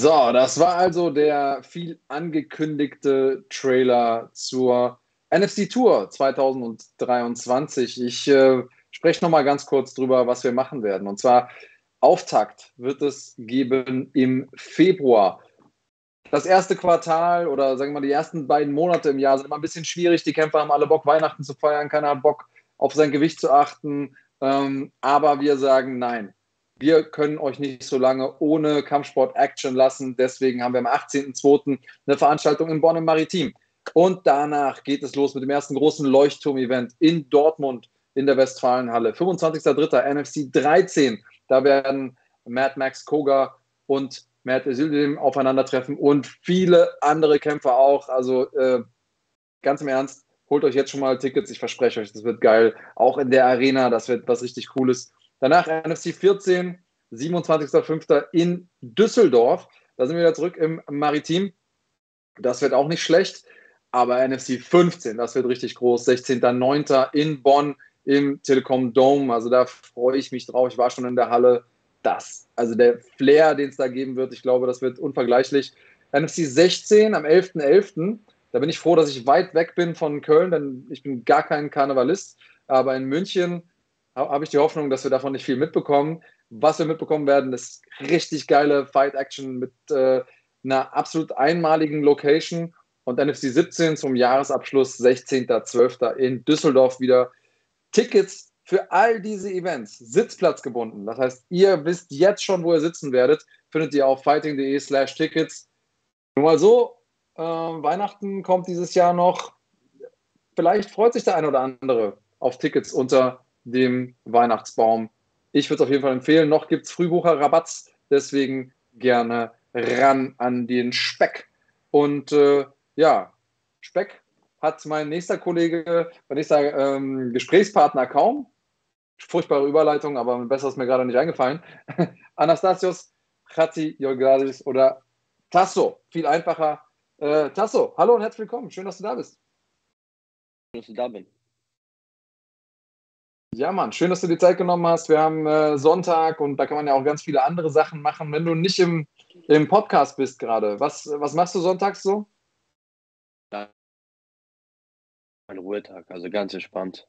So, das war also der viel angekündigte Trailer zur NFC Tour 2023. Ich äh, spreche nochmal ganz kurz drüber, was wir machen werden. Und zwar Auftakt wird es geben im Februar. Das erste Quartal oder sagen wir mal die ersten beiden Monate im Jahr sind immer ein bisschen schwierig. Die Kämpfer haben alle Bock, Weihnachten zu feiern, keiner hat Bock, auf sein Gewicht zu achten. Ähm, aber wir sagen nein wir können euch nicht so lange ohne Kampfsport-Action lassen. Deswegen haben wir am 18.02. eine Veranstaltung in Bonn im Maritim. Und danach geht es los mit dem ersten großen Leuchtturm-Event in Dortmund in der Westfalenhalle. 25.03. NFC 13. Da werden Mad Max Koga und Matt Isildim aufeinandertreffen und viele andere Kämpfer auch. Also äh, ganz im Ernst, holt euch jetzt schon mal Tickets. Ich verspreche euch, das wird geil. Auch in der Arena, das wird was richtig Cooles. Danach NFC 14, 27.05. in Düsseldorf. Da sind wir wieder zurück im Maritim. Das wird auch nicht schlecht. Aber NFC 15, das wird richtig groß. 16.09. in Bonn im Telekom Dome. Also da freue ich mich drauf. Ich war schon in der Halle. Das, also der Flair, den es da geben wird, ich glaube, das wird unvergleichlich. NFC 16 am 11.11. .11. Da bin ich froh, dass ich weit weg bin von Köln, denn ich bin gar kein Karnevalist. Aber in München habe ich die Hoffnung, dass wir davon nicht viel mitbekommen. Was wir mitbekommen werden, ist richtig geile Fight-Action mit äh, einer absolut einmaligen Location und NFC 17 zum Jahresabschluss 16.12. in Düsseldorf wieder. Tickets für all diese Events, Sitzplatz gebunden. Das heißt, ihr wisst jetzt schon, wo ihr sitzen werdet. Findet ihr auf fighting.de slash Tickets. Nur mal so, äh, Weihnachten kommt dieses Jahr noch. Vielleicht freut sich der eine oder andere auf Tickets unter dem Weihnachtsbaum. Ich würde es auf jeden Fall empfehlen. Noch gibt es Frühbucher-Rabatts, deswegen gerne ran an den Speck. Und äh, ja, Speck hat mein nächster Kollege, mein nächster ähm, Gesprächspartner kaum. Furchtbare Überleitung, aber besser ist mir gerade nicht eingefallen. Anastasios Chatzi Georgadis oder Tasso, viel einfacher. Äh, Tasso, hallo und herzlich willkommen. Schön, dass du da bist. Schön, dass du da bist. Ja, Mann, schön, dass du die Zeit genommen hast. Wir haben äh, Sonntag und da kann man ja auch ganz viele andere Sachen machen. Wenn du nicht im, im Podcast bist gerade, was, was machst du sonntags so? Ein Ruhetag, also ganz entspannt.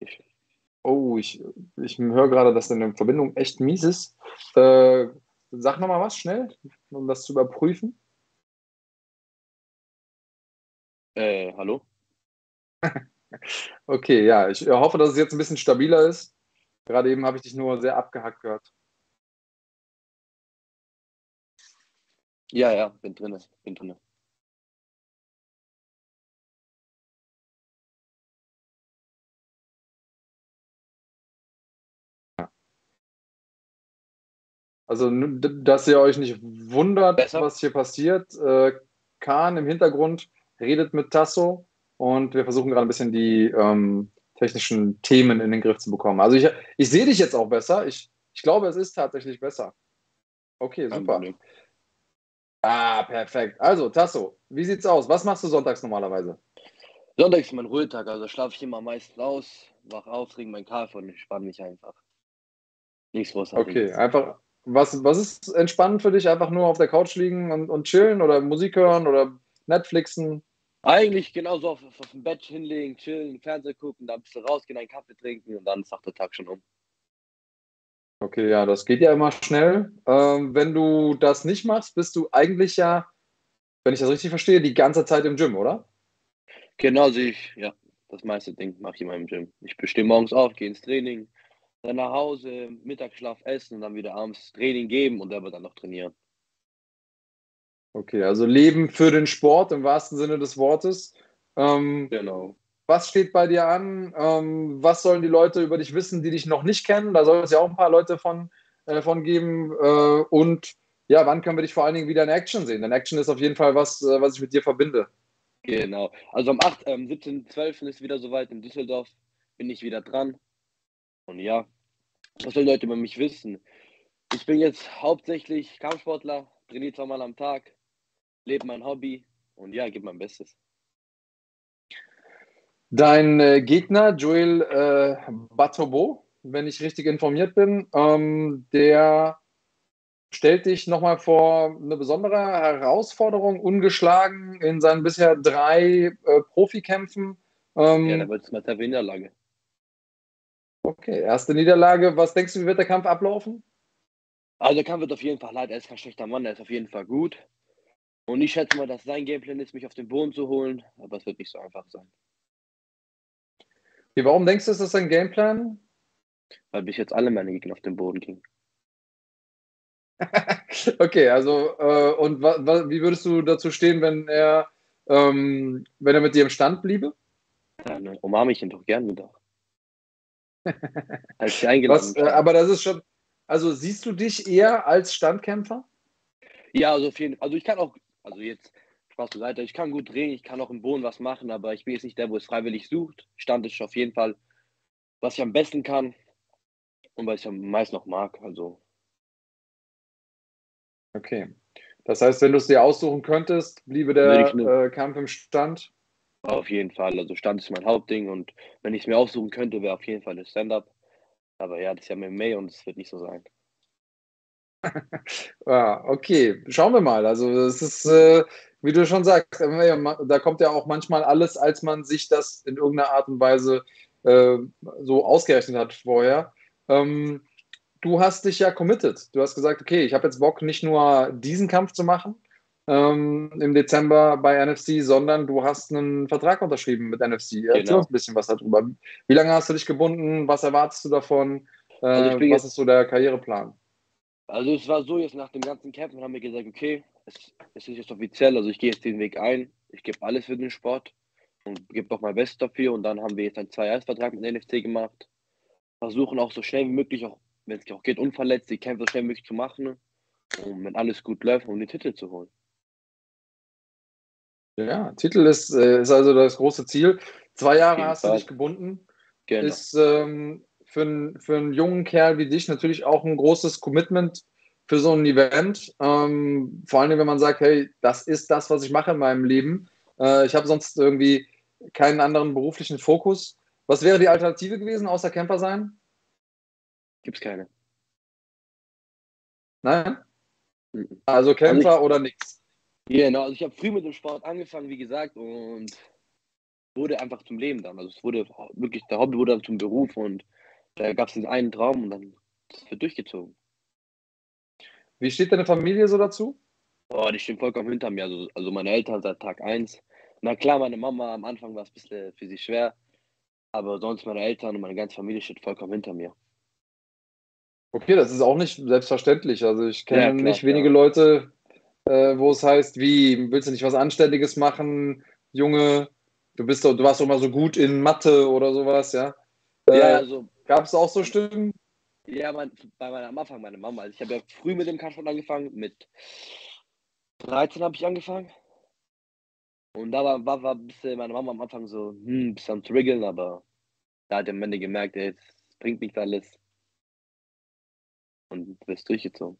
Ich, Oh, ich, ich höre gerade, dass deine Verbindung echt mies ist. Äh, sag nochmal was schnell, um das zu überprüfen. äh, hallo? Okay, ja, ich hoffe, dass es jetzt ein bisschen stabiler ist. Gerade eben habe ich dich nur sehr abgehackt gehört. Ja, ja, bin drinne, bin drinne. Also, dass ihr euch nicht wundert, Besser? was hier passiert. Äh, Kahn im Hintergrund redet mit Tasso und wir versuchen gerade ein bisschen die ähm, technischen Themen in den Griff zu bekommen. Also, ich, ich sehe dich jetzt auch besser. Ich, ich glaube, es ist tatsächlich besser. Okay, super. Ah, perfekt. Also, Tasso, wie sieht's aus? Was machst du sonntags normalerweise? Sonntag ist mein Ruhetag, also schlafe ich immer meistens aus, wach auf, trinke meinen Kaffee und entspanne mich einfach. Nichts Okay, großartiges. einfach, was, was ist entspannend für dich? Einfach nur auf der Couch liegen und, und chillen oder Musik hören oder Netflixen? Eigentlich genauso auf, auf dem Bett hinlegen, chillen, Fernseher gucken, dann ein bisschen rausgehen, einen Kaffee trinken und dann ist auch der Tag schon um. Okay, ja, das geht ja immer schnell. Ähm, wenn du das nicht machst, bist du eigentlich ja, wenn ich das richtig verstehe, die ganze Zeit im Gym, oder? Genau sehe ich, ja, das meiste Ding mache ich in meinem Gym. Ich stehe morgens auf, gehe ins Training, dann nach Hause, Mittagsschlaf essen und dann wieder abends Training geben und selber dann noch trainieren. Okay, also Leben für den Sport im wahrsten Sinne des Wortes. Ähm, Genau. was steht bei dir an? Ähm, was sollen die Leute über dich wissen, die dich noch nicht kennen? Da soll es ja auch ein paar Leute von, äh, von geben. Äh, und ja, wann können wir dich vor allen Dingen wieder in Action sehen? Denn Action ist auf jeden Fall was, äh, was ich mit dir verbinde. Genau. Also am 8., ähm, 17.12. ist wieder soweit in Düsseldorf. Bin ich wieder dran. Und ja, was sollen Leute über mich wissen? Ich bin jetzt hauptsächlich Kampfsportler, trainiere zweimal am Tag, lebe mein Hobby und ja, gebe mein Bestes. Dein äh, Gegner, Joel äh, Batobo, wenn ich richtig informiert bin, ähm, der stellt dich nochmal vor eine besondere Herausforderung, ungeschlagen in seinen bisher drei äh, Profikämpfen. Ähm, Ja, da wird es mal der Niederlage. okay, erste Niederlage. Was denkst du, wie wird der Kampf ablaufen? Also der Kampf wird auf jeden Fall leid, er ist kein schlechter Mann, er ist auf jeden Fall gut. Und ich schätze mal, dass sein Gameplan ist, mich auf den Boden zu holen, aber es wird nicht so einfach sein. Okay, warum denkst du, ist das ein Gameplan? Weil bis jetzt alle meine Gegner auf den Boden gingen. okay, also äh, und wie würdest du dazu stehen, wenn er, ähm, wenn er mit dir im Stand bliebe? Dann äh, umarme ich ihn doch gern wieder. Als ich eingeladen Was, äh, aber das ist schon, also siehst du dich eher als Standkämpfer? Ja, also Fall. Also ich kann auch, also jetzt Spaß beiseite, ich kann gut drehen, ich kann auch im Boden was machen, aber ich bin jetzt nicht der, wo es freiwillig sucht. Stand ist auf jeden Fall, was ich am besten kann und was ich am meisten noch mag. Also Okay. Das heißt, wenn du es dir aussuchen könntest, bliebe der äh, Kampf im Stand. auf jeden Fall. Also Stand ist mein Hauptding und wenn ich es mir aussuchen könnte, wäre auf jeden Fall das Stand-up. Aber ja, das ist ja MMA und es wird nicht so sein. Ja, okay, schauen wir mal. Also es ist, äh, wie du schon sagst, äh, da kommt ja auch manchmal alles, als man sich das in irgendeiner Art und Weise äh, so ausgerechnet hat vorher. Ähm, du hast dich ja committed. Du hast gesagt, okay, ich habe jetzt Bock, nicht nur diesen Kampf zu machen ähm, im Dezember bei NFC, sondern du hast einen Vertrag unterschrieben mit NFC. Erzähl Genau. uns ein bisschen was darüber. Wie lange hast du dich gebunden? Was erwartest du davon? Äh, Also ich bin was ist so der Karriereplan? Also es war so, jetzt nach dem ganzen Kämpfen haben wir gesagt, okay, es, es ist jetzt offiziell, also ich gehe jetzt den Weg ein, ich gebe alles für den Sport und gebe doch mein Bestes dafür und dann haben wir jetzt einen Zwei-Jahres-Vertrag mit NFC gemacht. Versuchen auch so schnell wie möglich, auch wenn es auch geht, unverletzt, die Kämpfe so schnell wie möglich zu machen und wenn alles gut läuft, um den Titel zu holen. Ja, Titel ist, äh, ist also das große Ziel. Zwei Jahre hast du dich gebunden. Genau. Ist ähm, für, einen- für einen jungen Kerl wie dich natürlich auch ein großes Commitment für so ein Event. Ähm, vor allem, wenn man sagt, hey, das ist das, was ich mache in meinem Leben. Äh, ich habe sonst irgendwie keinen anderen beruflichen Fokus. Was wäre die Alternative gewesen, außer Camper sein? Gibt's keine. Nein? Mhm. Also Camper Also ich- oder nichts. Genau, also ich habe früh mit dem Sport angefangen, wie gesagt, und wurde einfach zum Leben dann. Also es wurde wirklich, der Hobby wurde dann zum Beruf und da gab es diesen einen Traum und dann wird durchgezogen. Wie steht deine Familie so dazu? Oh, die stehen vollkommen hinter mir. Also, also meine Eltern seit Tag 1. Na klar, meine Mama am Anfang war es ein bisschen für sie schwer, aber sonst meine Eltern und meine ganze Familie steht vollkommen hinter mir. Okay, das ist auch nicht selbstverständlich. Also ich kenne Ja, nicht wenige ja. Leute, äh, wo es heißt, wie, willst du nicht was Anständiges machen, Junge? Du bist doch, du warst doch mal so gut in Mathe oder sowas, ja? Äh, Ja, also Gab es auch so Stimmen? Ja, mein, bei meiner am Anfang, meine Mama. Also ich habe ja früh mit dem Kampfsport angefangen. Mit 13 habe ich angefangen. Und da war, war, war ein bisschen meine Mama am Anfang so, hm, ein bisschen am Triggeln, aber da hat am Ende gemerkt, ey, es bringt nichts alles. Und du bist durchgezogen.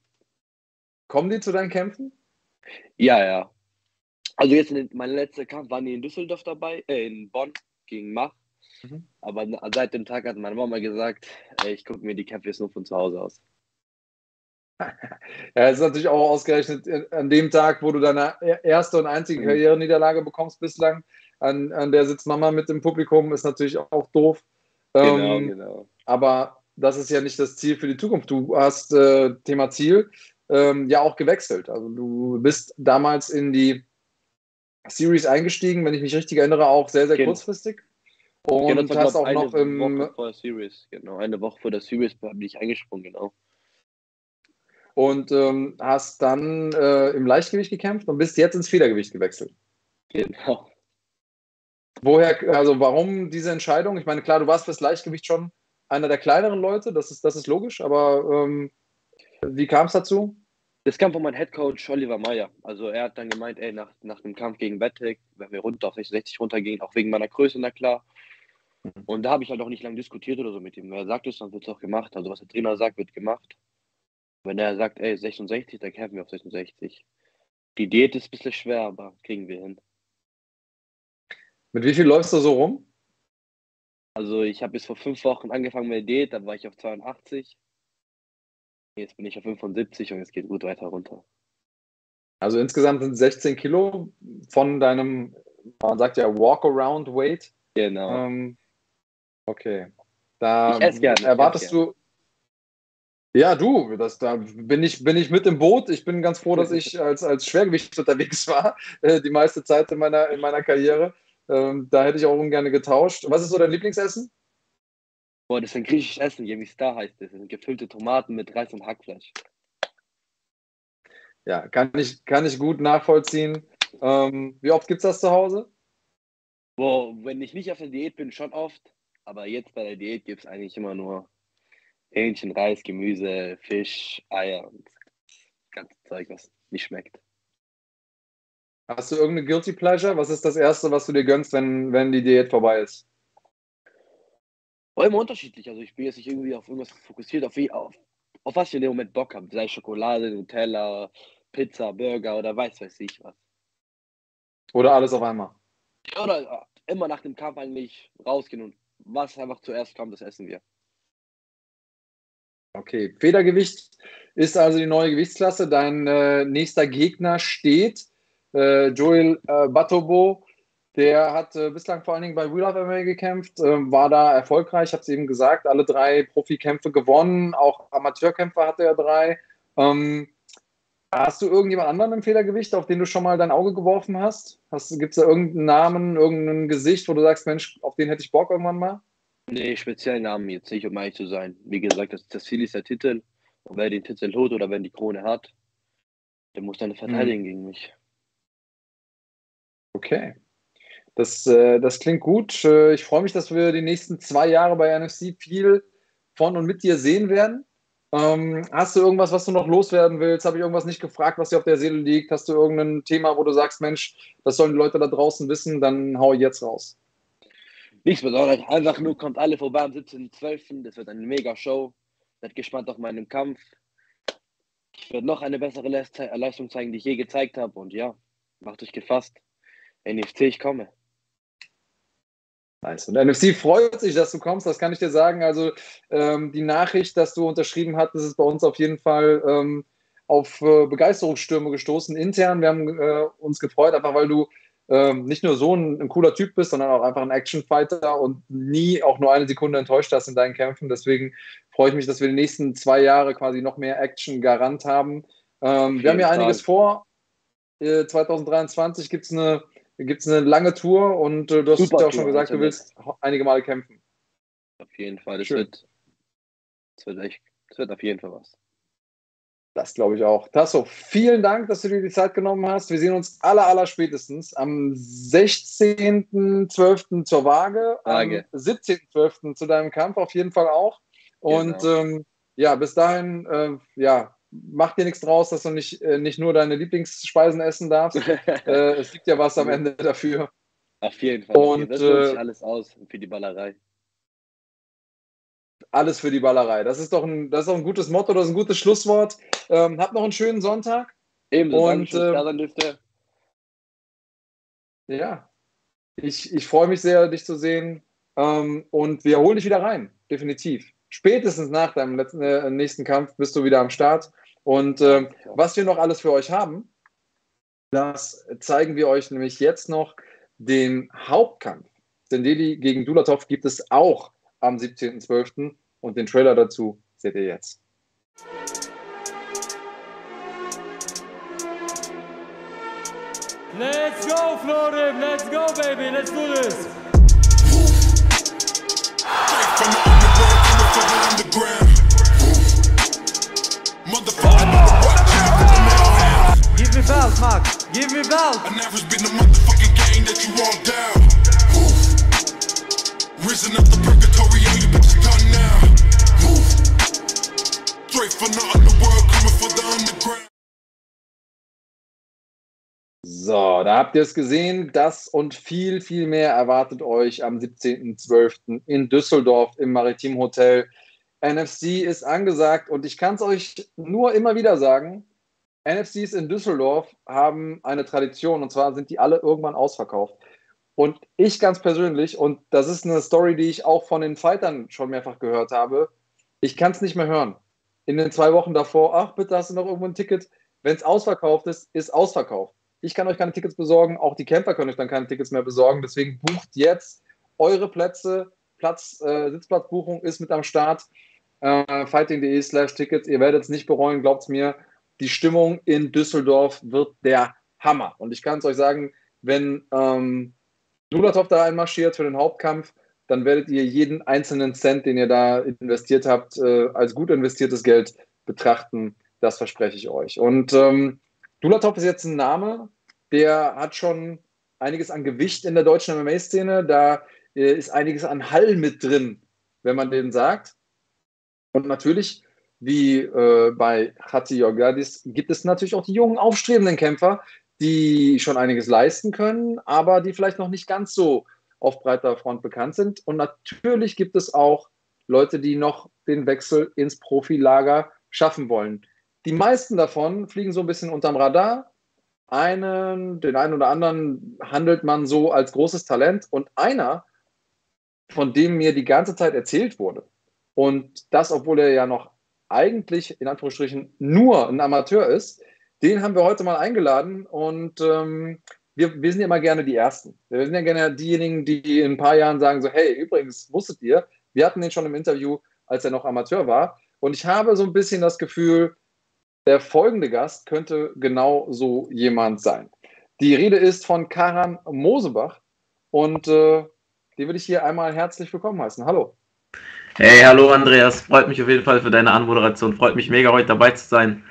Kommen die zu deinen Kämpfen? Ja, ja. Also jetzt in den, mein letzter Kampf waren die in Düsseldorf dabei, äh, in Bonn gegen Mach. Mhm. Aber seit dem Tag hat meine Mama gesagt, ey, ich gucke mir die jetzt nur von zu Hause aus. Ja, es ist natürlich auch ausgerechnet an dem Tag, wo du deine e- erste und einzige Mhm. Karriereniederlage bekommst bislang. An, an der sitzt Mama mit dem Publikum, ist natürlich auch doof. Genau, Ähm, genau. Aber das ist ja nicht das Ziel für die Zukunft. Du hast äh, Thema Ziel ähm, ja auch gewechselt. Also du bist damals in die Series eingestiegen, wenn ich mich richtig erinnere, auch sehr, sehr Genau. kurzfristig. Genau, Und war, hast auch eine noch im, Woche vor der Series, genau. Eine Woche vor der Series bin ich eingesprungen, genau. und ähm, hast dann äh, im Leichtgewicht gekämpft und bist jetzt ins Federgewicht gewechselt. Genau. Woher, also warum diese Entscheidung? Ich meine, klar, du warst fürs Leichtgewicht schon einer der kleineren Leute, das ist, das ist logisch, aber ähm, wie kam es dazu? Das kam von meinem Headcoach Oliver Meyer. Also er hat dann gemeint, ey, nach, nach dem Kampf gegen Bettek, wenn wir runter auf 66 runtergehen, auch wegen meiner Größe, na klar. Und da habe ich halt auch nicht lange diskutiert oder so mit ihm. Wer sagt es, dann wird es auch gemacht. Also was der Trainer sagt, wird gemacht. Wenn er sagt, ey, 66, dann kämpfen wir auf 66. Die Diät ist ein bisschen schwer, aber kriegen wir hin. Mit wie viel läufst du so rum? Also ich habe bis vor fünf Wochen angefangen mit der Diät, dann war ich auf 82. Jetzt bin ich auf 75 und es geht gut weiter runter. Also insgesamt sind es 16 Kilo von deinem, man sagt ja Walk-Around-Weight. Genau. Ähm, okay. Da gerne, erwartest du. Ja, du, das, da bin ich, bin ich mit im Boot. Ich bin ganz froh, dass ich als, als Schwergewicht unterwegs war, äh, die meiste Zeit in meiner, in meiner Karriere. Ähm, da hätte ich auch ungern getauscht. Was ist so dein Lieblingsessen? Boah, das ist ein griechisches Essen, Yemistar heißt das. Das sind gefüllte Tomaten mit Reis und Hackfleisch. Ja, kann ich, kann ich gut nachvollziehen. Ähm, wie oft gibt es das zu Hause? Boah, wenn ich nicht auf der Diät bin, schon oft. Aber jetzt bei der Diät gibt es eigentlich immer nur Hähnchen, Reis, Gemüse, Fisch, Eier und das ganze Zeug, was nicht schmeckt. Hast du irgendeine Guilty Pleasure? Was ist das Erste, was du dir gönnst, wenn, wenn die Diät vorbei ist? War immer unterschiedlich. Also ich bin jetzt nicht irgendwie auf irgendwas fokussiert, auf, wie, auf, auf was ich in dem Moment Bock habe. Sei Schokolade, Nutella, Pizza, Burger oder weiß weiß ich was. Oder alles auf einmal? Oder immer nach dem Kampf eigentlich rausgehen und was einfach zuerst kommt, das essen wir. Okay, Federgewicht ist also die neue Gewichtsklasse. Dein äh, nächster Gegner steht äh, Joel äh, Batobo. Der hat äh, bislang vor allen Dingen bei Wheel of MMA gekämpft, äh, war da erfolgreich, ich habe es eben gesagt, alle drei Profikämpfe gewonnen, auch Amateurkämpfe hatte er drei. Ähm, hast du irgendjemand anderen im Federgewicht, auf den du schon mal dein Auge geworfen hast? hast Gibt es da irgendeinen Namen, irgendein Gesicht, wo du sagst, Mensch, auf den hätte ich Bock irgendwann mal? Nee, speziellen Namen jetzt nicht, um ehrlich zu sein. Wie gesagt, das, das Ziel ist der Titel. Und wer den Titel holt oder wer die Krone hat, der muss dann verteidigen gegen mich. Okay. Das, äh, das klingt gut. Äh, ich freue mich, dass wir die nächsten zwei Jahre bei NFC viel von und mit dir sehen werden. Ähm, hast du irgendwas, was du noch loswerden willst? Habe ich irgendwas nicht gefragt, was dir auf der Seele liegt? Hast du irgendein Thema, wo du sagst, Mensch, das sollen die Leute da draußen wissen? Dann hau ich jetzt raus. Nichts Besonderes, einfach nur kommt alle vorbei am 17.12. Das wird eine mega Show. Seid gespannt auf meinen Kampf. Ich werde noch eine bessere Leist- Leistung zeigen, die ich je gezeigt habe. Und ja, macht euch gefasst. NFC, ich komme. Nice. Und NFC freut sich, dass du kommst, das kann ich dir sagen. Also ähm, die Nachricht, dass du unterschrieben hattest, ist bei uns auf jeden Fall ähm, auf äh, Begeisterungsstürme gestoßen intern. Wir haben äh, uns gefreut, einfach weil du ähm, nicht nur so ein, ein, cooler Typ bist, sondern auch einfach ein Actionfighter und nie auch nur eine Sekunde enttäuscht hast in deinen Kämpfen. Deswegen freue ich mich, dass wir die nächsten zwei Jahre quasi noch mehr Action garant haben. Ähm, wir haben ja einiges vor. Äh, 2023 gibt es eine, gibt's eine lange Tour und äh, du hast ja auch schon gesagt, du willst einige Male kämpfen. Auf jeden Fall. Das wird, das wird echt, das wird auf jeden Fall was. Das glaube ich auch. Tasso, vielen Dank, dass du dir die Zeit genommen hast. Wir sehen uns aller, aller spätestens am 16.12. zur Waage, Waage. am 17.12. zu deinem Kampf auf jeden Fall auch. Und genau. ähm, ja, bis dahin, äh, ja, mach dir nichts draus, dass du nicht, äh, nicht nur deine Lieblingsspeisen essen darfst. äh, es gibt ja was am Ende dafür. Auf jeden Fall. Und, das lohnt sich äh, alles aus für die Ballerei alles für die Ballerei. Das ist doch ein, das ist doch ein gutes Motto, das ist ein gutes Schlusswort. Ähm, habt noch einen schönen Sonntag. Ebenso, und äh, Ja, ich, ich freue mich sehr, dich zu sehen. Ähm, und wir holen dich wieder rein, definitiv. Spätestens nach deinem letzten, äh, nächsten Kampf bist du wieder am Start. Und äh, was wir noch alles für euch haben, das zeigen wir euch nämlich jetzt noch den Hauptkampf. Dendeli gegen Dulatov gibt es auch am 17.12. und den Trailer dazu seht ihr jetzt. Let's go, Florim! Let's go, baby! Let's do this! Give me belt, Mark! Give me belt! I never been the motherfucking game that you walk down. Risen up the purgatory, all you bitches done now. Straight from the underworld, coming for the underground. So, da habt ihr es gesehen. Das und viel, viel mehr erwartet euch am 17.12. in Düsseldorf im Maritim Hotel. NFC ist angesagt und ich kann es euch nur immer wieder sagen. NFCs in Düsseldorf haben eine Tradition und zwar sind die alle irgendwann ausverkauft. Und ich ganz persönlich, und das ist eine Story, die ich auch von den Fightern schon mehrfach gehört habe, ich kann es nicht mehr hören. In den zwei Wochen davor, ach, bitte hast du noch irgendwo ein Ticket. Wenn es ausverkauft ist, ist ausverkauft. Ich kann euch keine Tickets besorgen, auch die Camper können euch dann keine Tickets mehr besorgen. Deswegen bucht jetzt eure Plätze. Platz, äh, Sitzplatzbuchung ist mit am Start. Äh, fighting.de slash Tickets. Ihr werdet es nicht bereuen, glaubt es mir. Die Stimmung in Düsseldorf wird der Hammer. Und ich kann es euch sagen, wenn ähm, da einmarschiert für den Hauptkampf, dann werdet ihr jeden einzelnen Cent, den ihr da investiert habt, äh, als gut investiertes Geld betrachten. Das verspreche ich euch. Und ähm, ist jetzt ein Name, der hat schon einiges an Gewicht in der deutschen MMA-Szene. Da äh, ist einiges an Hall mit drin, wenn man den sagt. Und natürlich, wie äh, bei Khati Yorgadis, gibt es natürlich auch die jungen, aufstrebenden Kämpfer, die schon einiges leisten können, aber die vielleicht noch nicht ganz so auf breiter Front bekannt sind. Und natürlich gibt es auch Leute, die noch den Wechsel ins Profilager schaffen wollen. Die meisten davon fliegen so ein bisschen unterm Radar. Einen, den einen oder anderen handelt man so als großes Talent und einer, von dem mir die ganze Zeit erzählt wurde, und das, obwohl er ja noch eigentlich in Anführungsstrichen nur ein Amateur ist, den haben wir heute mal eingeladen und ähm, wir, wir sind ja immer gerne die Ersten. Wir sind ja gerne diejenigen, die in ein paar Jahren sagen so, hey, übrigens, wusstet ihr, wir hatten den schon im Interview, als er noch Amateur war. Und ich habe so ein bisschen das Gefühl, der folgende Gast könnte genau so jemand sein. Die Rede ist von Karan Mosebach und äh, die will ich hier einmal herzlich willkommen heißen. Hallo. Hey, hallo Andreas. Freut mich auf jeden Fall für deine Anmoderation. Freut mich mega, heute dabei zu sein.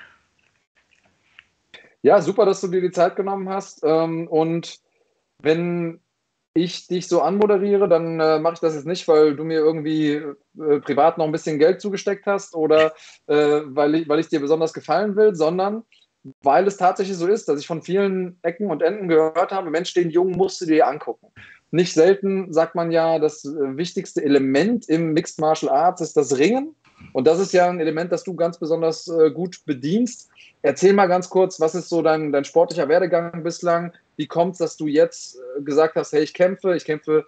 Ja, super, dass du dir die Zeit genommen hast. Ähm, und wenn ich dich so anmoderiere, dann äh, mache ich das jetzt nicht, weil du mir irgendwie äh, privat noch ein bisschen Geld zugesteckt hast oder äh, weil, ich, weil ich dir besonders gefallen will, sondern weil es tatsächlich so ist, dass ich von vielen Ecken und Enden gehört habe, Mensch, den Jungen musst du dir angucken. Nicht selten sagt man ja, das äh, wichtigste Element im Mixed Martial Arts ist das Ringen. Und das ist ja ein Element, das du ganz besonders äh, gut bedienst. Erzähl mal ganz kurz, was ist so dein, dein sportlicher Werdegang bislang? Wie kommt es, dass du jetzt äh, gesagt hast, hey, ich kämpfe, ich kämpfe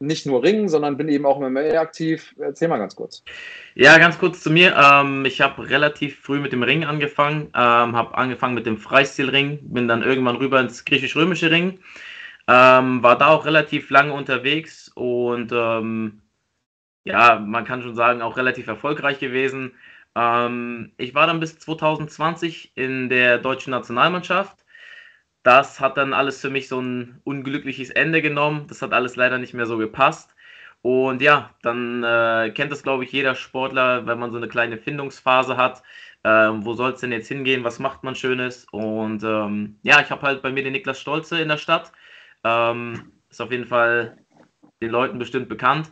nicht nur Ringen, sondern bin eben auch im MMA aktiv. Erzähl mal ganz kurz. Ja, ganz kurz zu mir. Ähm, ich habe relativ früh mit dem Ring angefangen, ähm, habe angefangen mit dem Freistilring, bin dann irgendwann rüber ins griechisch-römische Ring. Ähm, war da auch relativ lange unterwegs und ähm, ja, man kann schon sagen, auch relativ erfolgreich gewesen. Ähm, ich war dann bis 2020 in der deutschen Nationalmannschaft. Das hat dann alles für mich so ein unglückliches Ende genommen. Das hat alles leider nicht mehr so gepasst. Und ja, dann äh, kennt das, glaube ich, jeder Sportler, wenn man so eine kleine Findungsphase hat. Ähm, wo soll es denn jetzt hingehen? Was macht man Schönes? Und ähm, ja, ich habe halt bei mir den Niklas Stolze in der Stadt. Ähm, ist auf jeden Fall den Leuten bestimmt bekannt.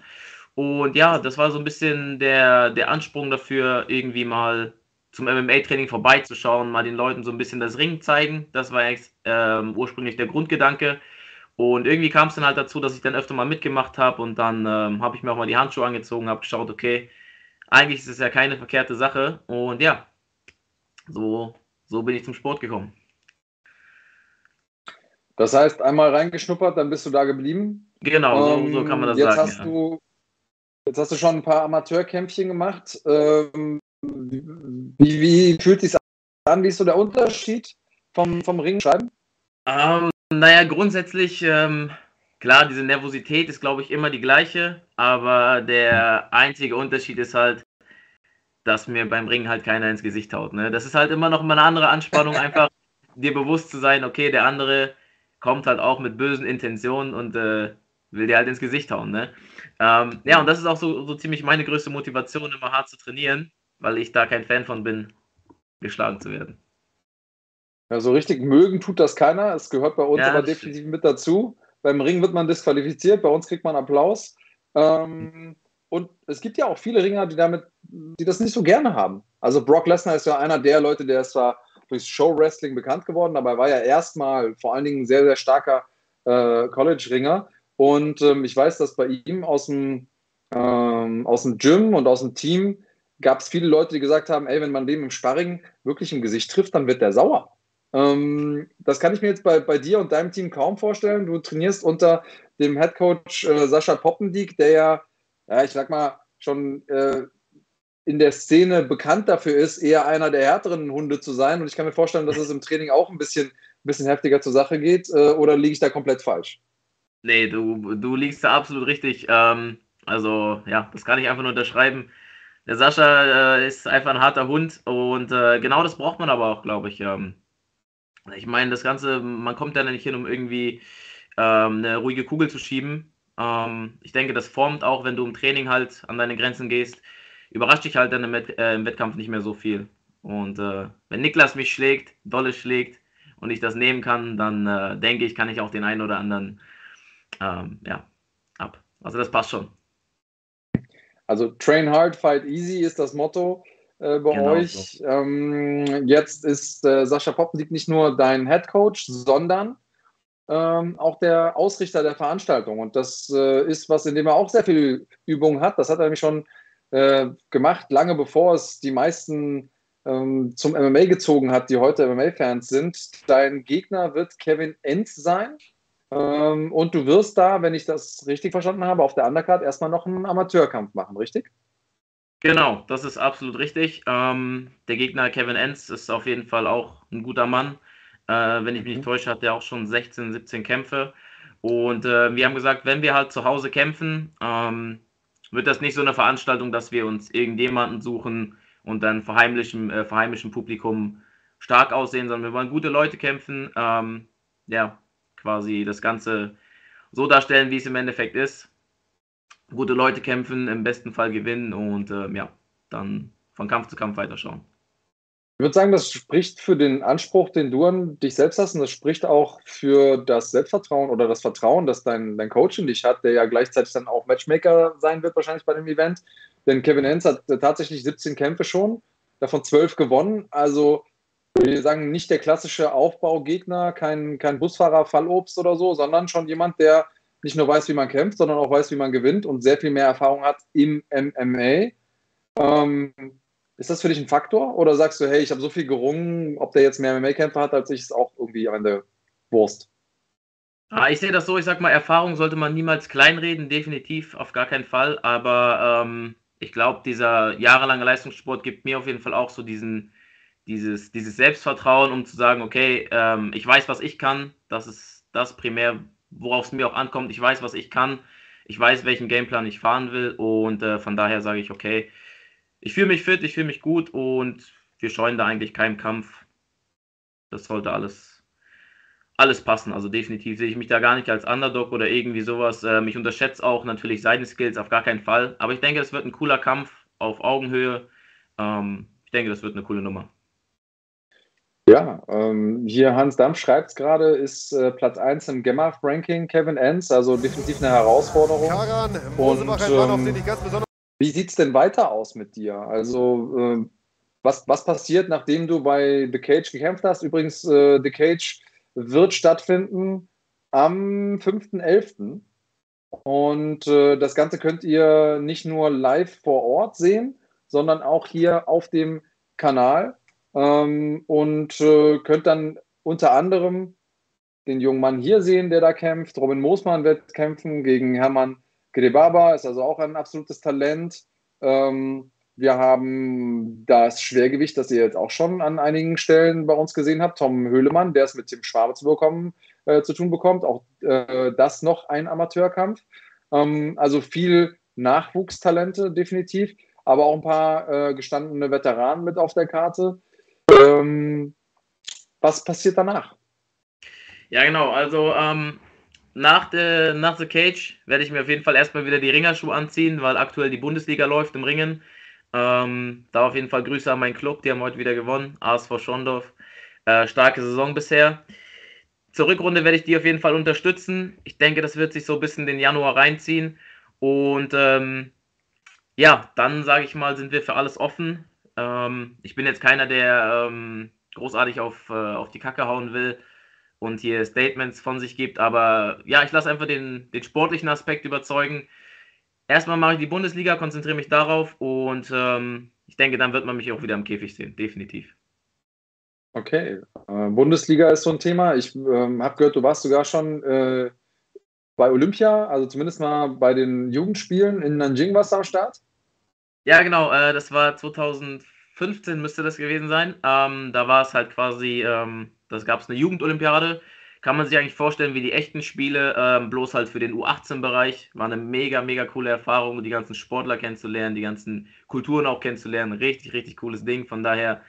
Und ja, das war so ein bisschen der, der Ansprung dafür, irgendwie mal zum MMA-Training vorbeizuschauen, mal den Leuten so ein bisschen das Ring zeigen. Das war ähm, ursprünglich der Grundgedanke. Und irgendwie kam es dann halt dazu, dass ich dann öfter mal mitgemacht habe und dann ähm, habe ich mir auch mal die Handschuhe angezogen, habe geschaut, okay, eigentlich ist es ja keine verkehrte Sache. Und ja, so, so bin ich zum Sport gekommen. Das heißt, einmal reingeschnuppert, dann bist du da geblieben. Genau, ähm, so, so, kann man das jetzt sagen. Hast ja. du, jetzt hast du schon ein paar Amateurkämpfchen gemacht. Ähm, wie, wie, fühlt sich an? Wie ist so der Unterschied vom, vom Ringschreiben? Ähm, naja, grundsätzlich, ähm, klar, diese Nervosität ist, glaube ich, immer die gleiche, aber der einzige Unterschied ist halt, dass mir beim Ringen halt keiner ins Gesicht haut. Ne? Das ist halt immer noch mal eine andere Anspannung, einfach dir bewusst zu sein, okay, der andere kommt halt auch mit bösen Intentionen und äh, will dir halt ins Gesicht hauen. Ne? Ähm, ja, und das ist auch so, so ziemlich meine größte Motivation, immer hart zu trainieren, weil ich da kein Fan von bin, geschlagen zu werden. Ja, so richtig mögen tut das keiner. Es gehört bei uns Ja, aber definitiv mit dazu. Beim Ring wird man disqualifiziert, bei uns kriegt man Applaus. Ähm, und es gibt ja auch viele Ringer, die damit, die das nicht so gerne haben. Also Brock Lesnar ist ja einer der Leute, der ist zwar durchs Show-Wrestling bekannt geworden, aber er war ja erstmal vor allen Dingen ein sehr, sehr starker äh, College-Ringer. Und ähm, ich weiß, dass bei ihm aus dem, ähm, aus dem Gym und aus dem Team gab es viele Leute, die gesagt haben, ey, wenn man dem im Sparring wirklich im Gesicht trifft, dann wird der sauer. Ähm, das kann ich mir jetzt bei, bei dir und deinem Team kaum vorstellen. Du trainierst unter dem Headcoach äh, Sascha Poppendiek, der ja, ja, ich sag mal, schon äh, in der Szene bekannt dafür ist, eher einer der härteren Hunde zu sein. Und ich kann mir vorstellen, dass es im Training auch ein bisschen, ein bisschen heftiger zur Sache geht. Äh, oder liege ich da komplett falsch? Nee, du, du liegst da absolut richtig. Ähm, also, ja, das kann ich einfach nur unterschreiben. Der Sascha äh, ist einfach ein harter Hund und äh, genau das braucht man aber auch, glaube ich. Ähm, ich meine, das Ganze, man kommt ja nicht hin, um irgendwie ähm, eine ruhige Kugel zu schieben. Ähm, ich denke, das formt auch, wenn du im Training halt an deine Grenzen gehst, überrascht dich halt dann im, Wett äh, im Wettkampf nicht mehr so viel. Und äh, wenn Niklas mich schlägt, dolle schlägt und ich das nehmen kann, dann äh, denke ich, kann ich auch den einen oder anderen ähm, ja, ab. Also das passt schon. Also Train hard, fight easy ist das Motto äh, bei Genau euch. Ähm, jetzt ist äh, Sascha Poppendiek nicht nur dein Head Coach, sondern ähm, auch der Ausrichter der Veranstaltung. Und das äh, ist was, in dem er auch sehr viel Übung hat. Das hat er nämlich schon äh, gemacht, lange bevor es die meisten ähm, zum MMA gezogen hat, die heute MMA-Fans sind. Dein Gegner wird Kevin Enz sein. Ähm, und du wirst da, wenn ich das richtig verstanden habe, auf der Undercard erstmal noch einen Amateurkampf machen, richtig? Genau, das ist absolut richtig. Ähm, der Gegner Kevin Enz ist auf jeden Fall auch ein guter Mann. Äh, wenn ich mich nicht täusche, hat er auch schon 16, 17 Kämpfe. Und äh, wir haben gesagt, wenn wir halt zu Hause kämpfen, ähm, wird das nicht so eine Veranstaltung, dass wir uns irgendjemanden suchen und dann vor heimlichem, äh, vor heimischem Publikum stark aussehen, sondern wir wollen gute Leute kämpfen. Ähm, ja, quasi das Ganze so darstellen, wie es im Endeffekt ist. Gute Leute kämpfen, im besten Fall gewinnen und äh, ja, dann von Kampf zu Kampf weiterschauen. Ich würde sagen, das spricht für den Anspruch, den du an dich selbst hast, und das spricht auch für das Selbstvertrauen oder das Vertrauen, das dein, dein Coach in dich hat, der ja gleichzeitig dann auch Matchmaker sein wird, wahrscheinlich bei dem Event. Denn Kevin Enz hat tatsächlich 17 Kämpfe schon, davon 12 gewonnen. Also, wir sagen, nicht der klassische Aufbaugegner, kein, kein Busfahrer, Fallobst oder so, sondern schon jemand, der nicht nur weiß, wie man kämpft, sondern auch weiß, wie man gewinnt und sehr viel mehr Erfahrung hat im MMA. Ähm, ist das für dich ein Faktor? Oder sagst du, hey, ich habe so viel gerungen, ob der jetzt mehr MMA-Kämpfer hat als ich, ist auch irgendwie am Ende Wurst? Ah, ich sehe das so, ich sag mal, Erfahrung sollte man niemals kleinreden, definitiv, auf gar keinen Fall. Aber ähm, ich glaube, dieser jahrelange Leistungssport gibt mir auf jeden Fall auch so diesen, dieses, dieses Selbstvertrauen, um zu sagen, okay, ähm, ich weiß, was ich kann, das ist das primär, worauf es mir auch ankommt. Ich weiß, was ich kann. Ich weiß, welchen Gameplan ich fahren will. Und äh, von daher sage ich, okay, ich fühle mich fit, ich fühle mich gut und wir scheuen da eigentlich keinen Kampf. Das sollte alles, alles passen. Also definitiv sehe ich mich da gar nicht als Underdog oder irgendwie sowas. Ähm, ich unterschätze auch natürlich seine Skills auf gar keinen Fall. Aber ich denke, es wird ein cooler Kampf auf Augenhöhe. Ähm, ich denke, das wird eine coole Nummer. Ja, ähm, hier Hans Dampf schreibt es gerade, ist äh, Platz 1 im Gemma-Ranking Kevin Enns, also definitiv eine Herausforderung. Karan, Und, Mann, auf ähm, den ich ganz besonders Wie sieht es denn weiter aus mit dir? Also, äh, was, was passiert, nachdem du bei The Cage gekämpft hast? Übrigens, äh, The Cage wird stattfinden am 5.11. Und äh, das Ganze könnt ihr nicht nur live vor Ort sehen, sondern auch hier auf dem Kanal. Ähm, und äh, könnt dann unter anderem den jungen Mann hier sehen, der da kämpft. Robin Moosmann wird kämpfen gegen Hermann Grebaba, ist also auch ein absolutes Talent. Ähm, wir haben das Schwergewicht, das ihr jetzt auch schon an einigen Stellen bei uns gesehen habt. Tom Höhlemann, der es mit Tim Schwabe zu, bekommen, äh, zu tun bekommt. Auch äh, das noch ein Amateurkampf. Ähm, also viel Nachwuchstalente definitiv, aber auch ein paar äh, gestandene Veteranen mit auf der Karte. Ähm, was passiert danach? Ja, genau. Also ähm, nach, der, nach The Cage werde ich mir auf jeden Fall erstmal wieder die Ringerschuhe anziehen, weil aktuell die Bundesliga läuft im Ringen. Ähm, da auf jeden Fall Grüße an meinen Club, die haben heute wieder gewonnen. ASV Schondorf. Äh, starke Saison bisher. Zur Rückrunde werde ich die auf jeden Fall unterstützen. Ich denke, das wird sich so bis in den Januar reinziehen. Und ähm, ja, dann sage ich mal, sind wir für alles offen. Ähm, ich bin jetzt keiner, der ähm, großartig auf, äh, auf die Kacke hauen will und hier Statements von sich gibt, aber ja, ich lasse einfach den, den sportlichen Aspekt überzeugen. Erstmal mache ich die Bundesliga, konzentriere mich darauf und ähm, ich denke, dann wird man mich auch wieder im Käfig sehen, definitiv. Okay, äh, Bundesliga ist so ein Thema. Ich ähm, habe gehört, du warst sogar schon äh, bei Olympia, also zumindest mal bei den Jugendspielen in Nanjing warst du am Start. Ja, genau, äh, das war 2015 müsste das gewesen sein. Ähm, da war es halt quasi, ähm, das gab es eine Jugendolympiade. Kann man sich eigentlich vorstellen wie die echten Spiele, ähm, bloß halt für den U18-Bereich. War eine mega, mega coole Erfahrung, die ganzen Sportler kennenzulernen, die ganzen Kulturen auch kennenzulernen. Richtig, richtig cooles Ding. Von daher,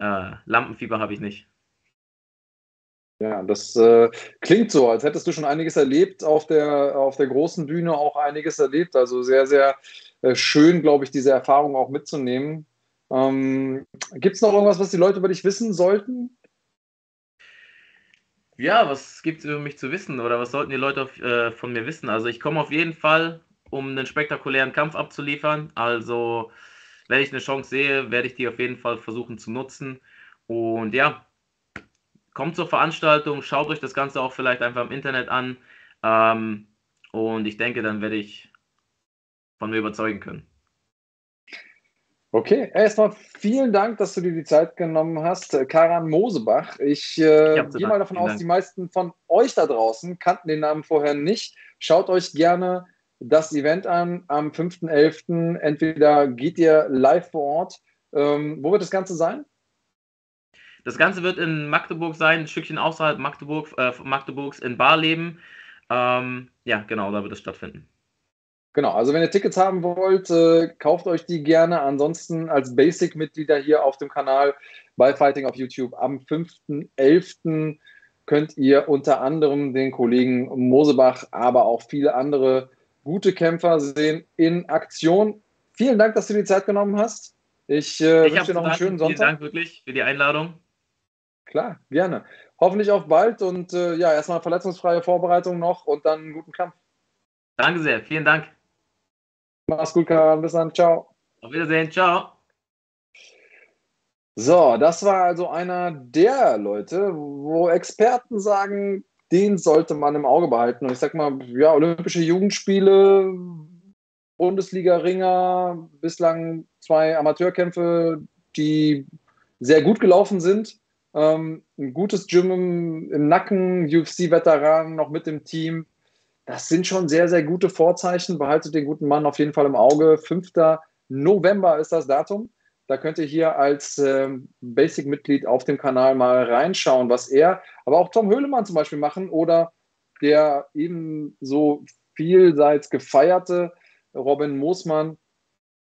äh, Lampenfieber habe ich nicht. Ja, das äh, klingt so, als hättest du schon einiges erlebt auf der, auf der großen Bühne, auch einiges erlebt. Also sehr, sehr äh, schön, glaube ich, diese Erfahrung auch mitzunehmen. Ähm, Gibt es noch irgendwas, was die Leute über dich wissen sollten? Ja, was gibt es über mich zu wissen oder was sollten die Leute auf, äh, von mir wissen? Also ich komme auf jeden Fall, um einen spektakulären Kampf abzuliefern. Also wenn ich eine Chance sehe, werde ich die auf jeden Fall versuchen zu nutzen. Und ja, kommt zur Veranstaltung, schaut euch das Ganze auch vielleicht einfach im Internet an. Ähm, und ich denke, dann werde ich von mir überzeugen können. Okay, erstmal vielen Dank, dass du dir die Zeit genommen hast. Äh, Karan Mosebach. Ich äh, gehe mal danken. davon Vielen aus, Dank. die meisten von euch da draußen kannten den Namen vorher nicht. Schaut euch gerne das Event an am 5.11. Entweder geht ihr live vor Ort. Ähm, wo wird das Ganze sein? Das Ganze wird in Magdeburg sein, ein Stückchen außerhalb Magdeburg, äh, Magdeburgs in Barleben. Ähm, ja, genau, da wird es stattfinden. Genau, also wenn ihr Tickets haben wollt, äh, kauft euch die gerne. Ansonsten als Basic-Mitglieder hier auf dem Kanal bei Fighting auf YouTube am 5.11. könnt ihr unter anderem den Kollegen Mosebach, aber auch viele andere gute Kämpfer sehen in Aktion. Vielen Dank, dass du dir die Zeit genommen hast. Ich äh, Ich wünsche dir noch einen schönen Vielen Sonntag. Dank wirklich für die Einladung. Klar, gerne. Hoffentlich auf bald und äh, ja, erstmal verletzungsfreie Vorbereitung noch und dann einen guten Kampf. Danke sehr. Vielen Dank. Mach's gut, Karan. Bis dann. Ciao. Auf Wiedersehen. Ciao. So, das war also einer der Leute, wo Experten sagen, den sollte man im Auge behalten. Und ich sag mal, ja, Olympische Jugendspiele, Bundesliga-Ringer, bislang zwei Amateurkämpfe, die sehr gut gelaufen sind. Ähm, ein gutes Gym im, im Nacken, UFC-Veteran noch mit dem Team. Das sind schon sehr, sehr gute Vorzeichen. Behaltet den guten Mann auf jeden Fall im Auge. 5. November ist das Datum. Da könnt ihr hier als ähm, Basic-Mitglied auf dem Kanal mal reinschauen, was er, aber auch Tom Höhlemann zum Beispiel machen oder der ebenso vielseits gefeierte Robin Moosmann,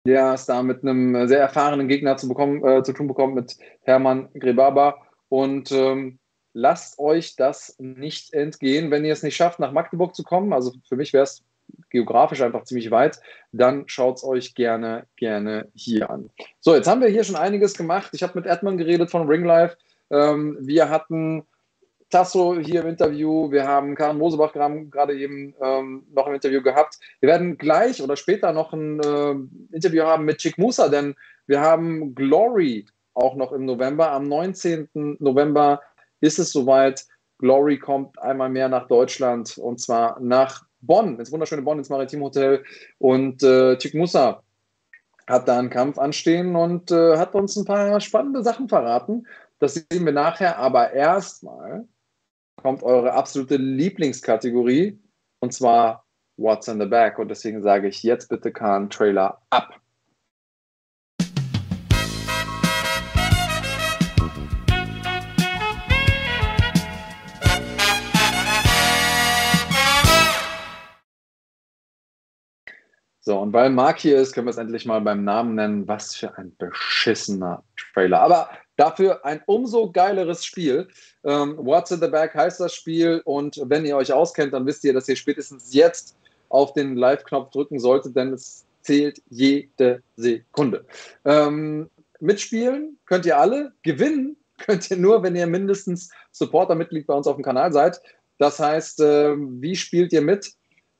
der es da mit einem sehr erfahrenen Gegner zu, bekommen, äh, zu tun bekommt, mit Hermann Grebaba. Und ähm, lasst euch das nicht entgehen. Wenn ihr es nicht schafft, nach Magdeburg zu kommen, also für mich wäre es geografisch einfach ziemlich weit, dann schaut es euch gerne, gerne hier an. So, jetzt haben wir hier schon einiges gemacht. Ich habe mit Edmund geredet von Ringlife. Ähm, wir hatten Tasso hier im Interview, wir haben Karin Mosebach gerade eben ähm, noch im Interview gehabt. Wir werden gleich oder später noch ein äh, Interview haben mit Chick Musa, denn wir haben Glory auch noch im November. Am 19. November ist es soweit. Glory kommt einmal mehr nach Deutschland und zwar nach Bonn, ins wunderschöne Bonn, ins Maritim Hotel. Und äh, Chick Musa hat da einen Kampf anstehen und äh, hat uns ein paar spannende Sachen verraten. Das sehen wir nachher, aber erstmal kommt eure absolute Lieblingskategorie und zwar What's in the Back. Und deswegen sage ich jetzt bitte Kahn Trailer ab. So, und weil Mark hier ist, können wir es endlich mal beim Namen nennen. Was für ein beschissener Trailer. Aber dafür ein umso geileres Spiel. Ähm, What's in the Back heißt das Spiel. Und wenn ihr euch auskennt, dann wisst ihr, dass ihr spätestens jetzt auf den Live-Knopf drücken solltet, denn es zählt jede Sekunde. Ähm, mitspielen könnt ihr alle. Gewinnen könnt ihr nur, wenn ihr mindestens Supporter-Mitglied bei uns auf dem Kanal seid. Das heißt, äh, wie spielt ihr mit?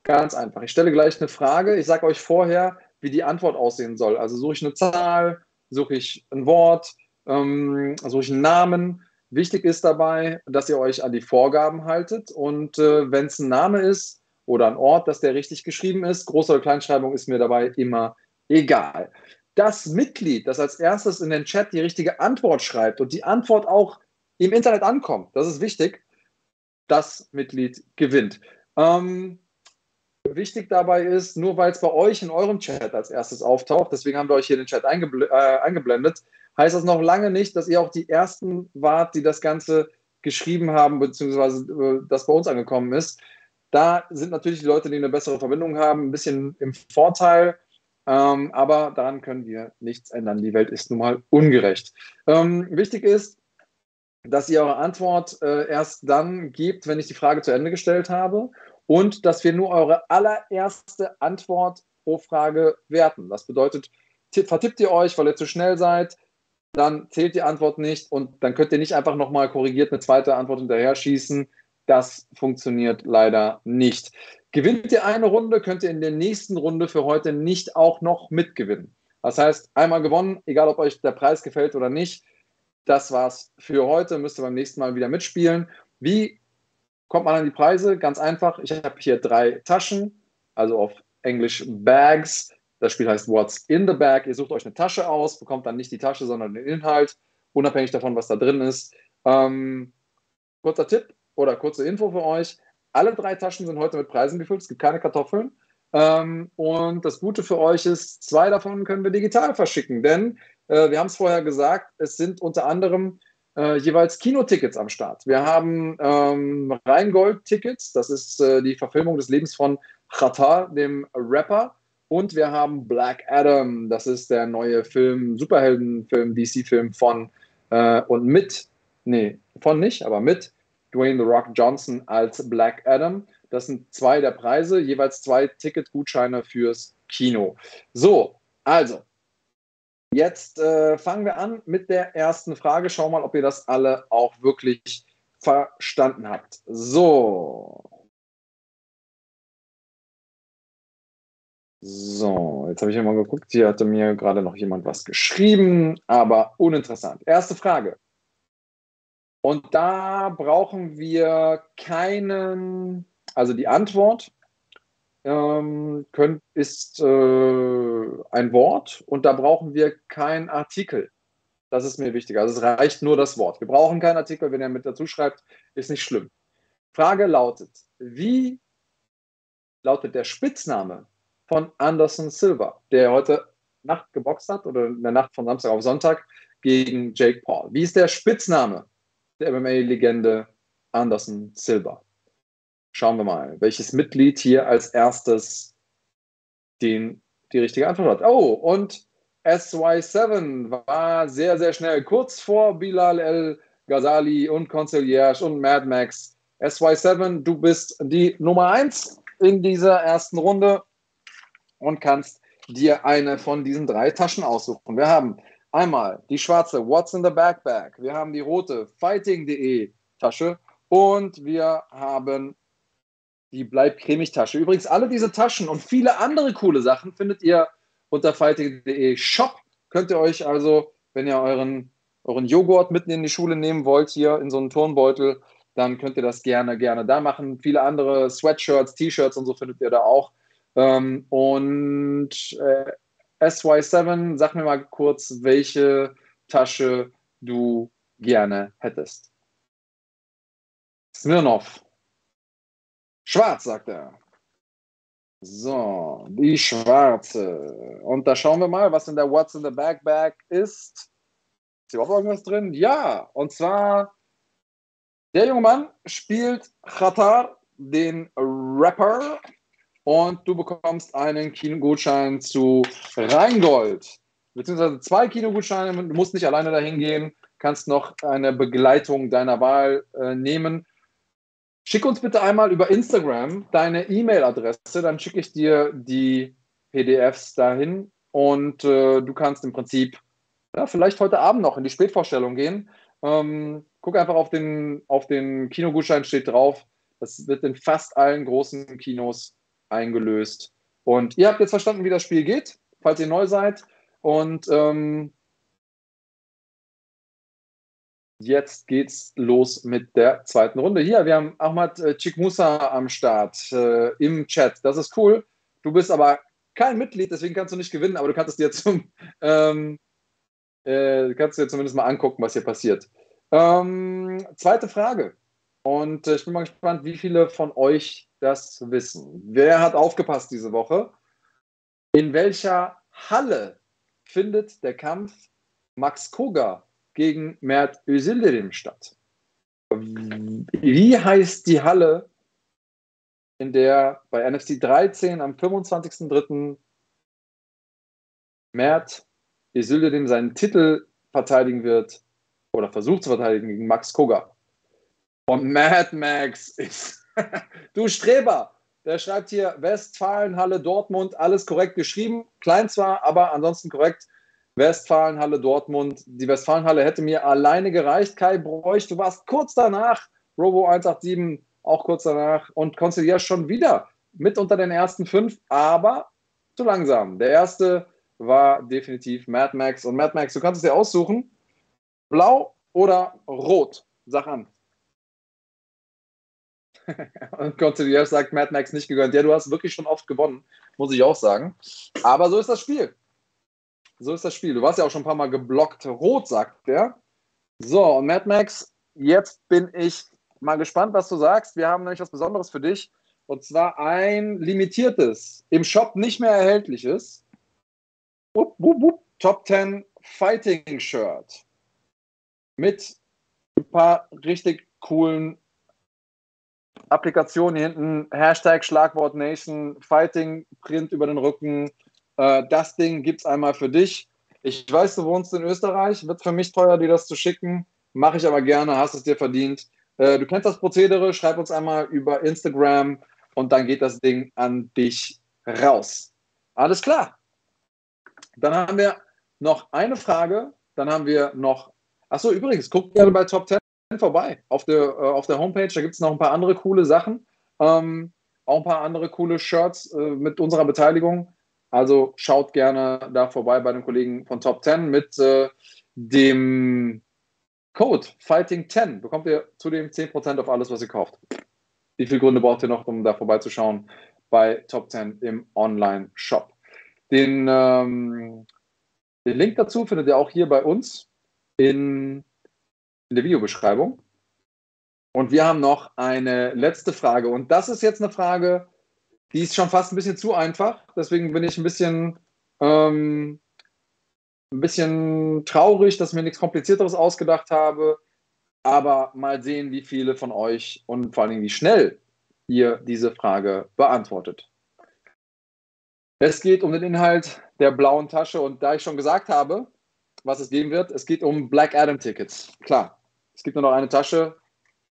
Ganz einfach. Ich stelle gleich eine Frage. Ich sage euch vorher, wie die Antwort aussehen soll. Also suche ich eine Zahl, suche ich ein Wort, ähm, suche ich einen Namen. Wichtig ist dabei, dass ihr euch an die Vorgaben haltet. Und äh, wenn es ein Name ist oder ein Ort, dass der richtig geschrieben ist, Groß- oder Kleinschreibung ist mir dabei immer egal. Das Mitglied, das als erstes in den Chat die richtige Antwort schreibt und die Antwort auch im Internet ankommt, das ist wichtig, das Mitglied gewinnt. Ähm, Wichtig dabei ist, nur weil es bei euch in eurem Chat als erstes auftaucht, deswegen haben wir euch hier den Chat eingebl äh, eingeblendet, heißt das noch lange nicht, dass ihr auch die Ersten wart, die das Ganze geschrieben haben, beziehungsweise äh, das bei uns angekommen ist. Da sind natürlich die Leute, die eine bessere Verbindung haben, ein bisschen im Vorteil, ähm, aber daran können wir nichts ändern. Die Welt ist nun mal ungerecht. Ähm, wichtig ist, dass ihr eure Antwort äh, erst dann gebt, wenn ich die Frage zu Ende gestellt habe und dass wir nur eure allererste Antwort pro Frage werten. Das bedeutet, vertippt ihr euch, weil ihr zu schnell seid, dann zählt die Antwort nicht und dann könnt ihr nicht einfach nochmal korrigiert eine zweite Antwort hinterher schießen. Das funktioniert leider nicht. Gewinnt ihr eine Runde, könnt ihr in der nächsten Runde für heute nicht auch noch mitgewinnen. Das heißt, einmal gewonnen, egal ob euch der Preis gefällt oder nicht. Das war's für heute. Müsst ihr beim nächsten Mal wieder mitspielen. Wie kommt man an die Preise? Ganz einfach. Ich habe hier drei Taschen, also auf Englisch Bags. Das Spiel heißt What's in the Bag. Ihr sucht euch eine Tasche aus, bekommt dann nicht die Tasche, sondern den Inhalt, unabhängig davon, was da drin ist. Ähm, kurzer Tipp oder kurze Info für euch. Alle drei Taschen sind heute mit Preisen gefüllt. Es gibt keine Kartoffeln. Ähm, und das Gute für euch ist, zwei davon können wir digital verschicken, denn äh, wir haben es vorher gesagt, es sind unter anderem äh, jeweils Kinotickets am Start. Wir haben ähm, Rheingold-Tickets, das ist äh, die Verfilmung des Lebens von Chata, dem Rapper. Und wir haben Black Adam, das ist der neue Film, Superheldenfilm, DC-Film von äh, und mit, nee, von nicht, aber mit Dwayne The Rock Johnson als Black Adam. Das sind zwei der Preise, jeweils zwei Ticketgutscheine fürs Kino. So, also, Jetzt äh, fangen wir an mit der ersten Frage. Schau mal, ob ihr das alle auch wirklich verstanden habt. So. So, jetzt habe ich mal geguckt. Hier hatte mir gerade noch jemand was geschrieben, aber uninteressant. Erste Frage. Und da brauchen wir keinen, also die Antwort ähm, könnt, ist äh, ein Wort und da brauchen wir keinen Artikel. Das ist mir wichtig. Also es reicht nur das Wort. Wir brauchen keinen Artikel, wenn ihr mit dazu schreibt, ist nicht schlimm. Frage lautet, wie lautet der Spitzname von Anderson Silva, der heute Nacht geboxt hat oder in der Nacht von Samstag auf Sonntag gegen Jake Paul? Wie ist der Spitzname der MMA-Legende Anderson Silva? Schauen wir mal, welches Mitglied hier als erstes den, die richtige Antwort hat. Oh, und SY7 war sehr, sehr schnell, kurz vor Bilal El Ghazali und Conciliage und Mad Max. SY7, du bist die Nummer 1 in dieser ersten Runde und kannst dir eine von diesen drei Taschen aussuchen. Wir haben einmal die schwarze What's in the Backpack, wir haben die rote Fighting.de Tasche und wir haben die Bleib cremig Tasche. Übrigens, alle diese Taschen und viele andere coole Sachen findet ihr unter fighting.de Shop. Könnt ihr euch also, wenn ihr euren, euren Joghurt mitten in die Schule nehmen wollt, hier in so einen Turnbeutel, dann könnt ihr das gerne, gerne da machen. Viele andere Sweatshirts, T-Shirts und so findet ihr da auch. Ähm, und äh, SY7, sag mir mal kurz, welche Tasche du gerne hättest. Smirnov. Schwarz, sagt er. So, die schwarze. Und da schauen wir mal, was in der What's in the Backpack ist. Ist hier überhaupt irgendwas drin? Ja, und zwar der junge Mann spielt Khatar, den Rapper, und du bekommst einen Kinogutschein zu Rheingold. Beziehungsweise zwei Kinogutscheine. Du musst nicht alleine dahin gehen, kannst noch eine Begleitung deiner Wahl äh, nehmen. Schick uns bitte einmal über Instagram deine E-Mail-Adresse, dann schicke ich dir die PDFs dahin und äh, du kannst im Prinzip ja, vielleicht heute Abend noch in die Spätvorstellung gehen. Ähm, guck einfach auf den, auf den Kinogutschein, steht drauf. Das wird in fast allen großen Kinos eingelöst. Und ihr habt jetzt verstanden, wie das Spiel geht, falls ihr neu seid. Und ähm, jetzt geht's los mit der zweiten Runde. Hier, wir haben Ahmad äh, Chikmusa am Start äh, im Chat. Das ist cool. Du bist aber kein Mitglied, deswegen kannst du nicht gewinnen, aber du kannst es dir zum ähm, äh, kannst dir zumindest mal angucken, was hier passiert. Ähm, zweite Frage. Und äh, ich bin mal gespannt, wie viele von euch das wissen. Wer hat aufgepasst diese Woche? In welcher Halle findet der Kampf Max Koga gegen Mert Özildirim statt? Wie heißt die Halle, in der bei NFC 13 am 25.03. Mert Özildirim seinen Titel verteidigen wird oder versucht zu verteidigen gegen Max Koga? Und Mad Max ist du Streber, der schreibt hier Westfalenhalle Dortmund, alles korrekt geschrieben. Klein zwar, aber ansonsten korrekt. Westfalenhalle Dortmund. Die Westfalenhalle hätte mir alleine gereicht. Kai Bräuch, du warst kurz danach. Robo 187 auch kurz danach. Und Concilier schon wieder mit unter den ersten fünf, aber zu langsam. Der erste war definitiv Mad Max. Und Mad Max, du kannst es dir aussuchen. Blau oder rot? Sag an. Und Concilier sagt, Mad Max nicht gegönnt. Ja, du hast wirklich schon oft gewonnen, muss ich auch sagen. Aber so ist das Spiel. So ist das Spiel. Du warst ja auch schon ein paar Mal geblockt. Rot, sagt der. So, und Mad Max, jetzt bin ich mal gespannt, was du sagst. Wir haben nämlich was Besonderes für dich. Und zwar ein limitiertes, im Shop nicht mehr erhältliches wupp, wupp, wupp, Top 10 Fighting Shirt. Mit ein paar richtig coolen Applikation hier hinten, Hashtag Schlagwort Nation, Fighting, Print über den Rücken. Äh, das Ding gibt es einmal für dich. Ich weiß, du wohnst in Österreich, wird für mich teuer, dir das zu schicken. Mache ich aber gerne, hast es dir verdient. Äh, du kennst das Prozedere, schreib uns einmal über Instagram und dann geht das Ding an dich raus. Alles klar. Dann haben wir noch eine Frage. Dann haben wir noch. Achso, übrigens, guck gerne bei Top 10 vorbei auf der, äh, auf der Homepage. Da gibt es noch ein paar andere coole Sachen. Ähm, auch ein paar andere coole Shirts äh, mit unserer Beteiligung. Also schaut gerne da vorbei bei den Kollegen von Top 10 mit äh, dem Code Fighting10 bekommt ihr zudem 10% auf alles, was ihr kauft. Wie viele Gründe braucht ihr noch, um da vorbeizuschauen bei Top 10 im Online-Shop? Den, ähm, den Link dazu findet ihr auch hier bei uns in in der Videobeschreibung. Und wir haben noch eine letzte Frage. Und das ist jetzt eine Frage, die ist schon fast ein bisschen zu einfach. Deswegen bin ich ein bisschen, ähm, ein bisschen traurig, dass ich mir nichts Komplizierteres ausgedacht habe. Aber mal sehen, wie viele von euch und vor Dingen wie schnell ihr diese Frage beantwortet. Es geht um den Inhalt der blauen Tasche und da ich schon gesagt habe, was es geben wird, es geht um Black Adam Tickets. Klar, es gibt nur noch eine Tasche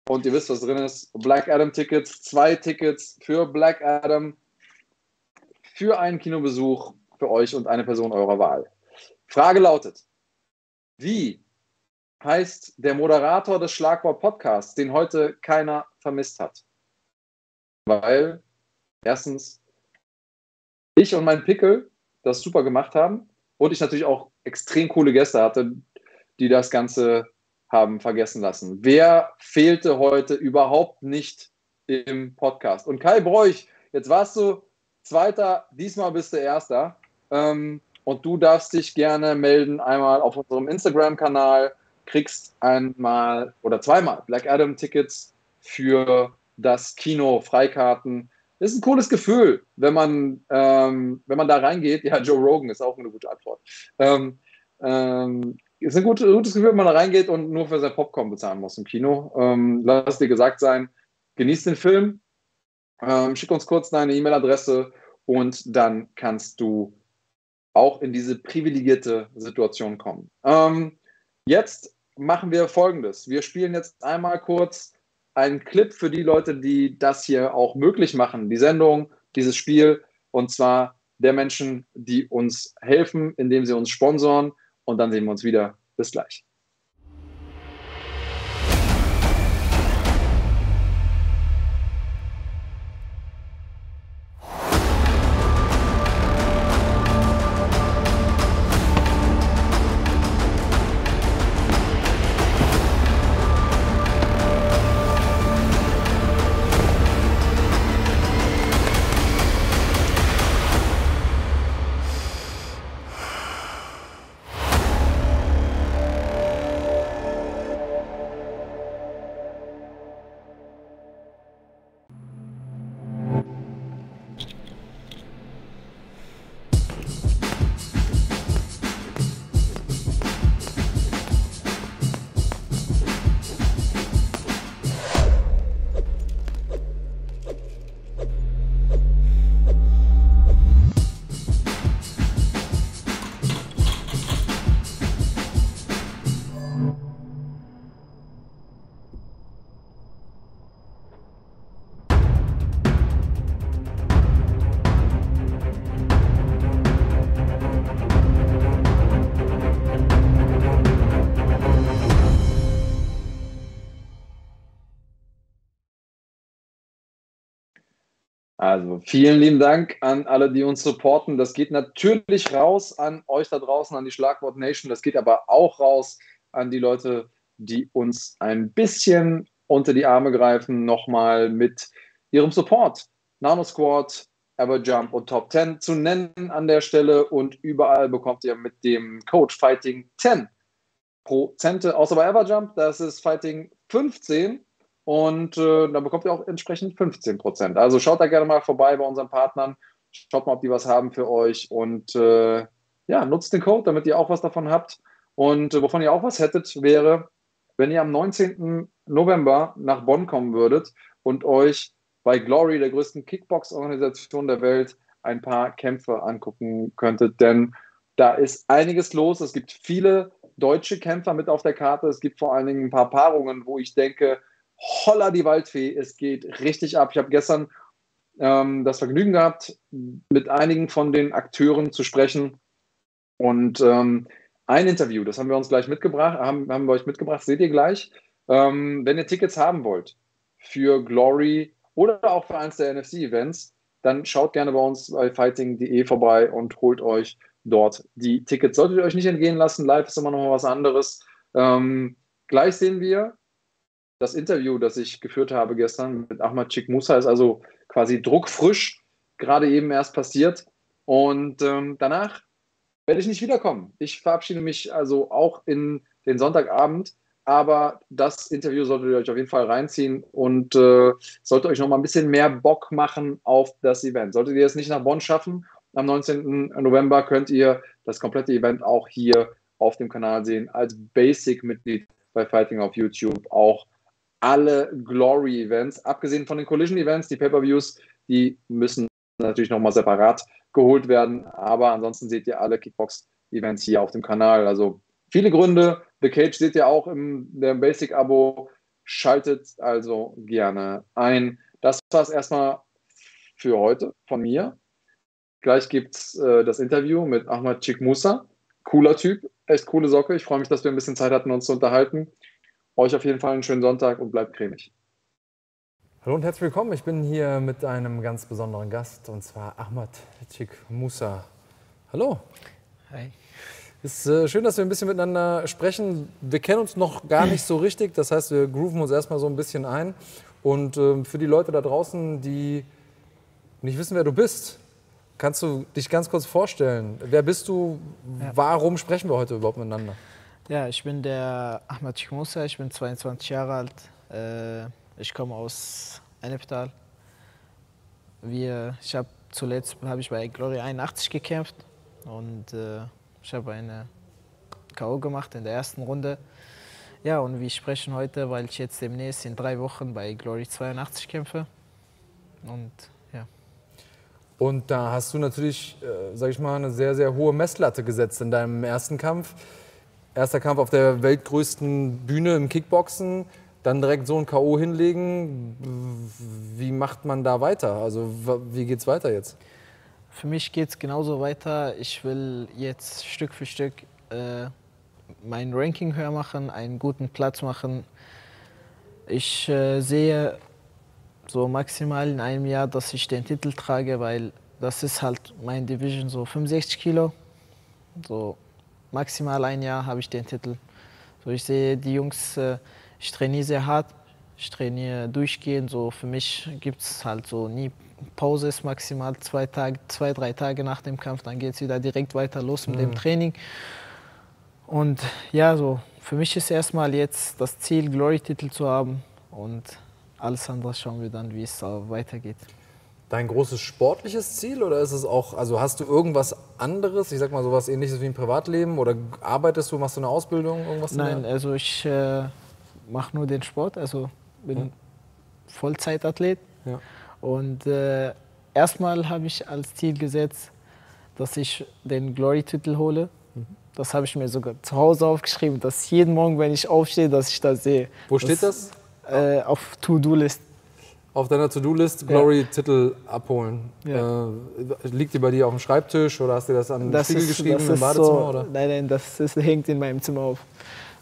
und ihr wisst, was drin ist. Black Adam Tickets, zwei Tickets für Black Adam für einen Kinobesuch für euch und eine Person eurer Wahl. Frage lautet: Wie heißt der Moderator des Schlagwort Podcasts, den heute keiner vermisst hat? Weil erstens ich und mein Pickel das super gemacht haben und ich natürlich auch extrem coole Gäste hatte, die das Ganze haben vergessen lassen. Wer fehlte heute überhaupt nicht im Podcast? Und Kai Bräuch, jetzt warst du Zweiter, diesmal bist du Erster. Ähm, und du darfst dich gerne melden, einmal auf unserem Instagram-Kanal, kriegst einmal oder zweimal Black Adam-Tickets für das Kino, Freikarten. Ist ein cooles Gefühl, wenn man, ähm, wenn man da reingeht. Ja, Joe Rogan ist auch eine gute Antwort. Ähm, ähm, ist ein gutes, gutes Gefühl, wenn man da reingeht und nur für sein Popcorn bezahlen muss im Kino. Ähm, lass dir gesagt sein, genieß den Film, ähm, schick uns kurz deine E-Mail-Adresse und dann kannst du auch in diese privilegierte Situation kommen. Ähm, jetzt machen wir folgendes. Wir spielen jetzt einmal kurz einen Clip für die Leute, die das hier auch möglich machen, die Sendung, dieses Spiel, und zwar der Menschen, die uns helfen, indem sie uns sponsoren. Und dann sehen wir uns wieder. Bis gleich. Also vielen lieben Dank an alle, die uns supporten. Das geht natürlich raus an euch da draußen, an die Schlagwort Nation. Das geht aber auch raus an die Leute, die uns ein bisschen unter die Arme greifen, nochmal mit ihrem Support. Nano Squad, Everjump und Top 10 zu nennen an der Stelle und überall bekommt ihr mit dem Code Fighting 10 Prozente, außer bei Everjump, das ist Fighting 15 und äh, dann bekommt ihr auch entsprechend 15 Prozent. Also schaut da gerne mal vorbei bei unseren Partnern. Schaut mal, ob die was haben für euch. Und äh, ja, nutzt den Code, damit ihr auch was davon habt. Und äh, wovon ihr auch was hättet, wäre, wenn ihr am 19. November nach Bonn kommen würdet und euch bei Glory, der größten Kickbox-Organisation der Welt, ein paar Kämpfe angucken könntet. Denn da ist einiges los. Es gibt viele deutsche Kämpfer mit auf der Karte. Es gibt vor allen Dingen ein paar Paarungen, wo ich denke, holla die Waldfee, es geht richtig ab. Ich habe gestern ähm, das Vergnügen gehabt, mit einigen von den Akteuren zu sprechen. Und ähm, ein Interview, das haben wir uns gleich mitgebracht, haben, haben wir euch mitgebracht, seht ihr gleich. Ähm, wenn ihr Tickets haben wollt für Glory oder auch für eins der NFC-Events, dann schaut gerne bei uns bei fighting.de vorbei und holt euch dort die Tickets. Solltet ihr euch nicht entgehen lassen, live ist immer noch mal was anderes. Ähm, gleich sehen wir das Interview, das ich geführt habe gestern mit Ahmad Chik Musa, ist also quasi druckfrisch, gerade eben erst passiert. Und ähm, danach werde ich nicht wiederkommen. Ich verabschiede mich also auch in den Sonntagabend, aber das Interview solltet ihr euch auf jeden Fall reinziehen und äh, sollte euch noch mal ein bisschen mehr Bock machen auf das Event. Solltet ihr es nicht nach Bonn schaffen, am 19. November könnt ihr das komplette Event auch hier auf dem Kanal sehen als Basic-Mitglied bei Fighting auf YouTube auch alle Glory-Events, abgesehen von den Collision-Events, die Pay-Per-Views, die müssen natürlich nochmal separat geholt werden. Aber ansonsten seht ihr alle Kickbox-Events hier auf dem Kanal. Also viele Gründe. The Cage seht ihr auch im Basic-Abo. Schaltet also gerne ein. Das war es erstmal für heute von mir. Gleich gibt es äh, das Interview mit Ahmad Chikmusa. Cooler Typ, echt coole Socke. Ich freue mich, dass wir ein bisschen Zeit hatten, uns zu unterhalten. Euch auf jeden Fall einen schönen Sonntag und bleibt cremig. Hallo und herzlich willkommen. Ich bin hier mit einem ganz besonderen Gast und zwar Ahmad Chik Musa. Hallo. Hi. Es ist äh, schön, dass wir ein bisschen miteinander sprechen. Wir kennen uns noch gar nicht so richtig, das heißt, wir grooven uns erstmal so ein bisschen ein. Und ähm, für die Leute da draußen, die nicht wissen, wer du bist, kannst du dich ganz kurz vorstellen. Wer bist du? Ja. Warum sprechen wir heute überhaupt miteinander? Ja, ich bin der Ahmad Chikmusa, ich bin 22 Jahre alt. Äh, ich komme aus Enneptal. Wir, ich habe zuletzt habe ich bei Glory 81 gekämpft und äh, ich habe eine K.O. gemacht in der ersten Runde. Ja, und wir sprechen heute, weil ich jetzt demnächst in drei Wochen bei Glory 82 kämpfe. Und ja. Und da hast du natürlich, äh, sag ich mal, eine sehr, sehr hohe Messlatte gesetzt in deinem ersten Kampf. Erster Kampf auf der weltgrößten Bühne im Kickboxen, dann direkt so ein K.O. hinlegen. Wie macht man da weiter? Also wie geht's weiter jetzt? Für mich geht es genauso weiter. Ich will jetzt Stück für Stück äh, mein Ranking höher machen, einen guten Platz machen. Ich äh, sehe so maximal in einem Jahr, dass ich den Titel trage, weil das ist halt mein Division, so 65 Kilo. So maximal ein Jahr habe ich den Titel. So ich sehe die Jungs, äh, ich trainiere sehr hart, ich trainiere durchgehend. So für mich gibt es halt so nie Pause, ist maximal zwei, Tage, zwei, drei Tage nach dem Kampf, dann geht es wieder direkt weiter los mit dem Training. Und ja, so für mich ist erstmal jetzt das Ziel, Glory-Titel zu haben und alles andere schauen wir dann, wie es weitergeht. Dein großes sportliches Ziel oder ist es auch, also hast du irgendwas anderes, ich sag mal sowas ähnliches wie ein Privatleben oder arbeitest du, machst du eine Ausbildung, irgendwas? in Nein, also ich äh, mache nur den Sport, also bin Vollzeitathlet. Ja. Und äh, erstmal habe ich als Ziel gesetzt, dass ich den Glory-Titel hole. Mhm. Das habe ich mir sogar zu Hause aufgeschrieben, dass jeden Morgen, wenn ich aufstehe, dass ich das sehe. Wo steht das? Äh, auf To-Do-List. Auf deiner To-Do-List Glory-Titel abholen. Ja. Äh, liegt die bei dir auf dem Schreibtisch oder hast du das an den Spiegel ist, geschrieben im Badezimmer? so, oder? Nein, nein, das ist, hängt in meinem Zimmer auf.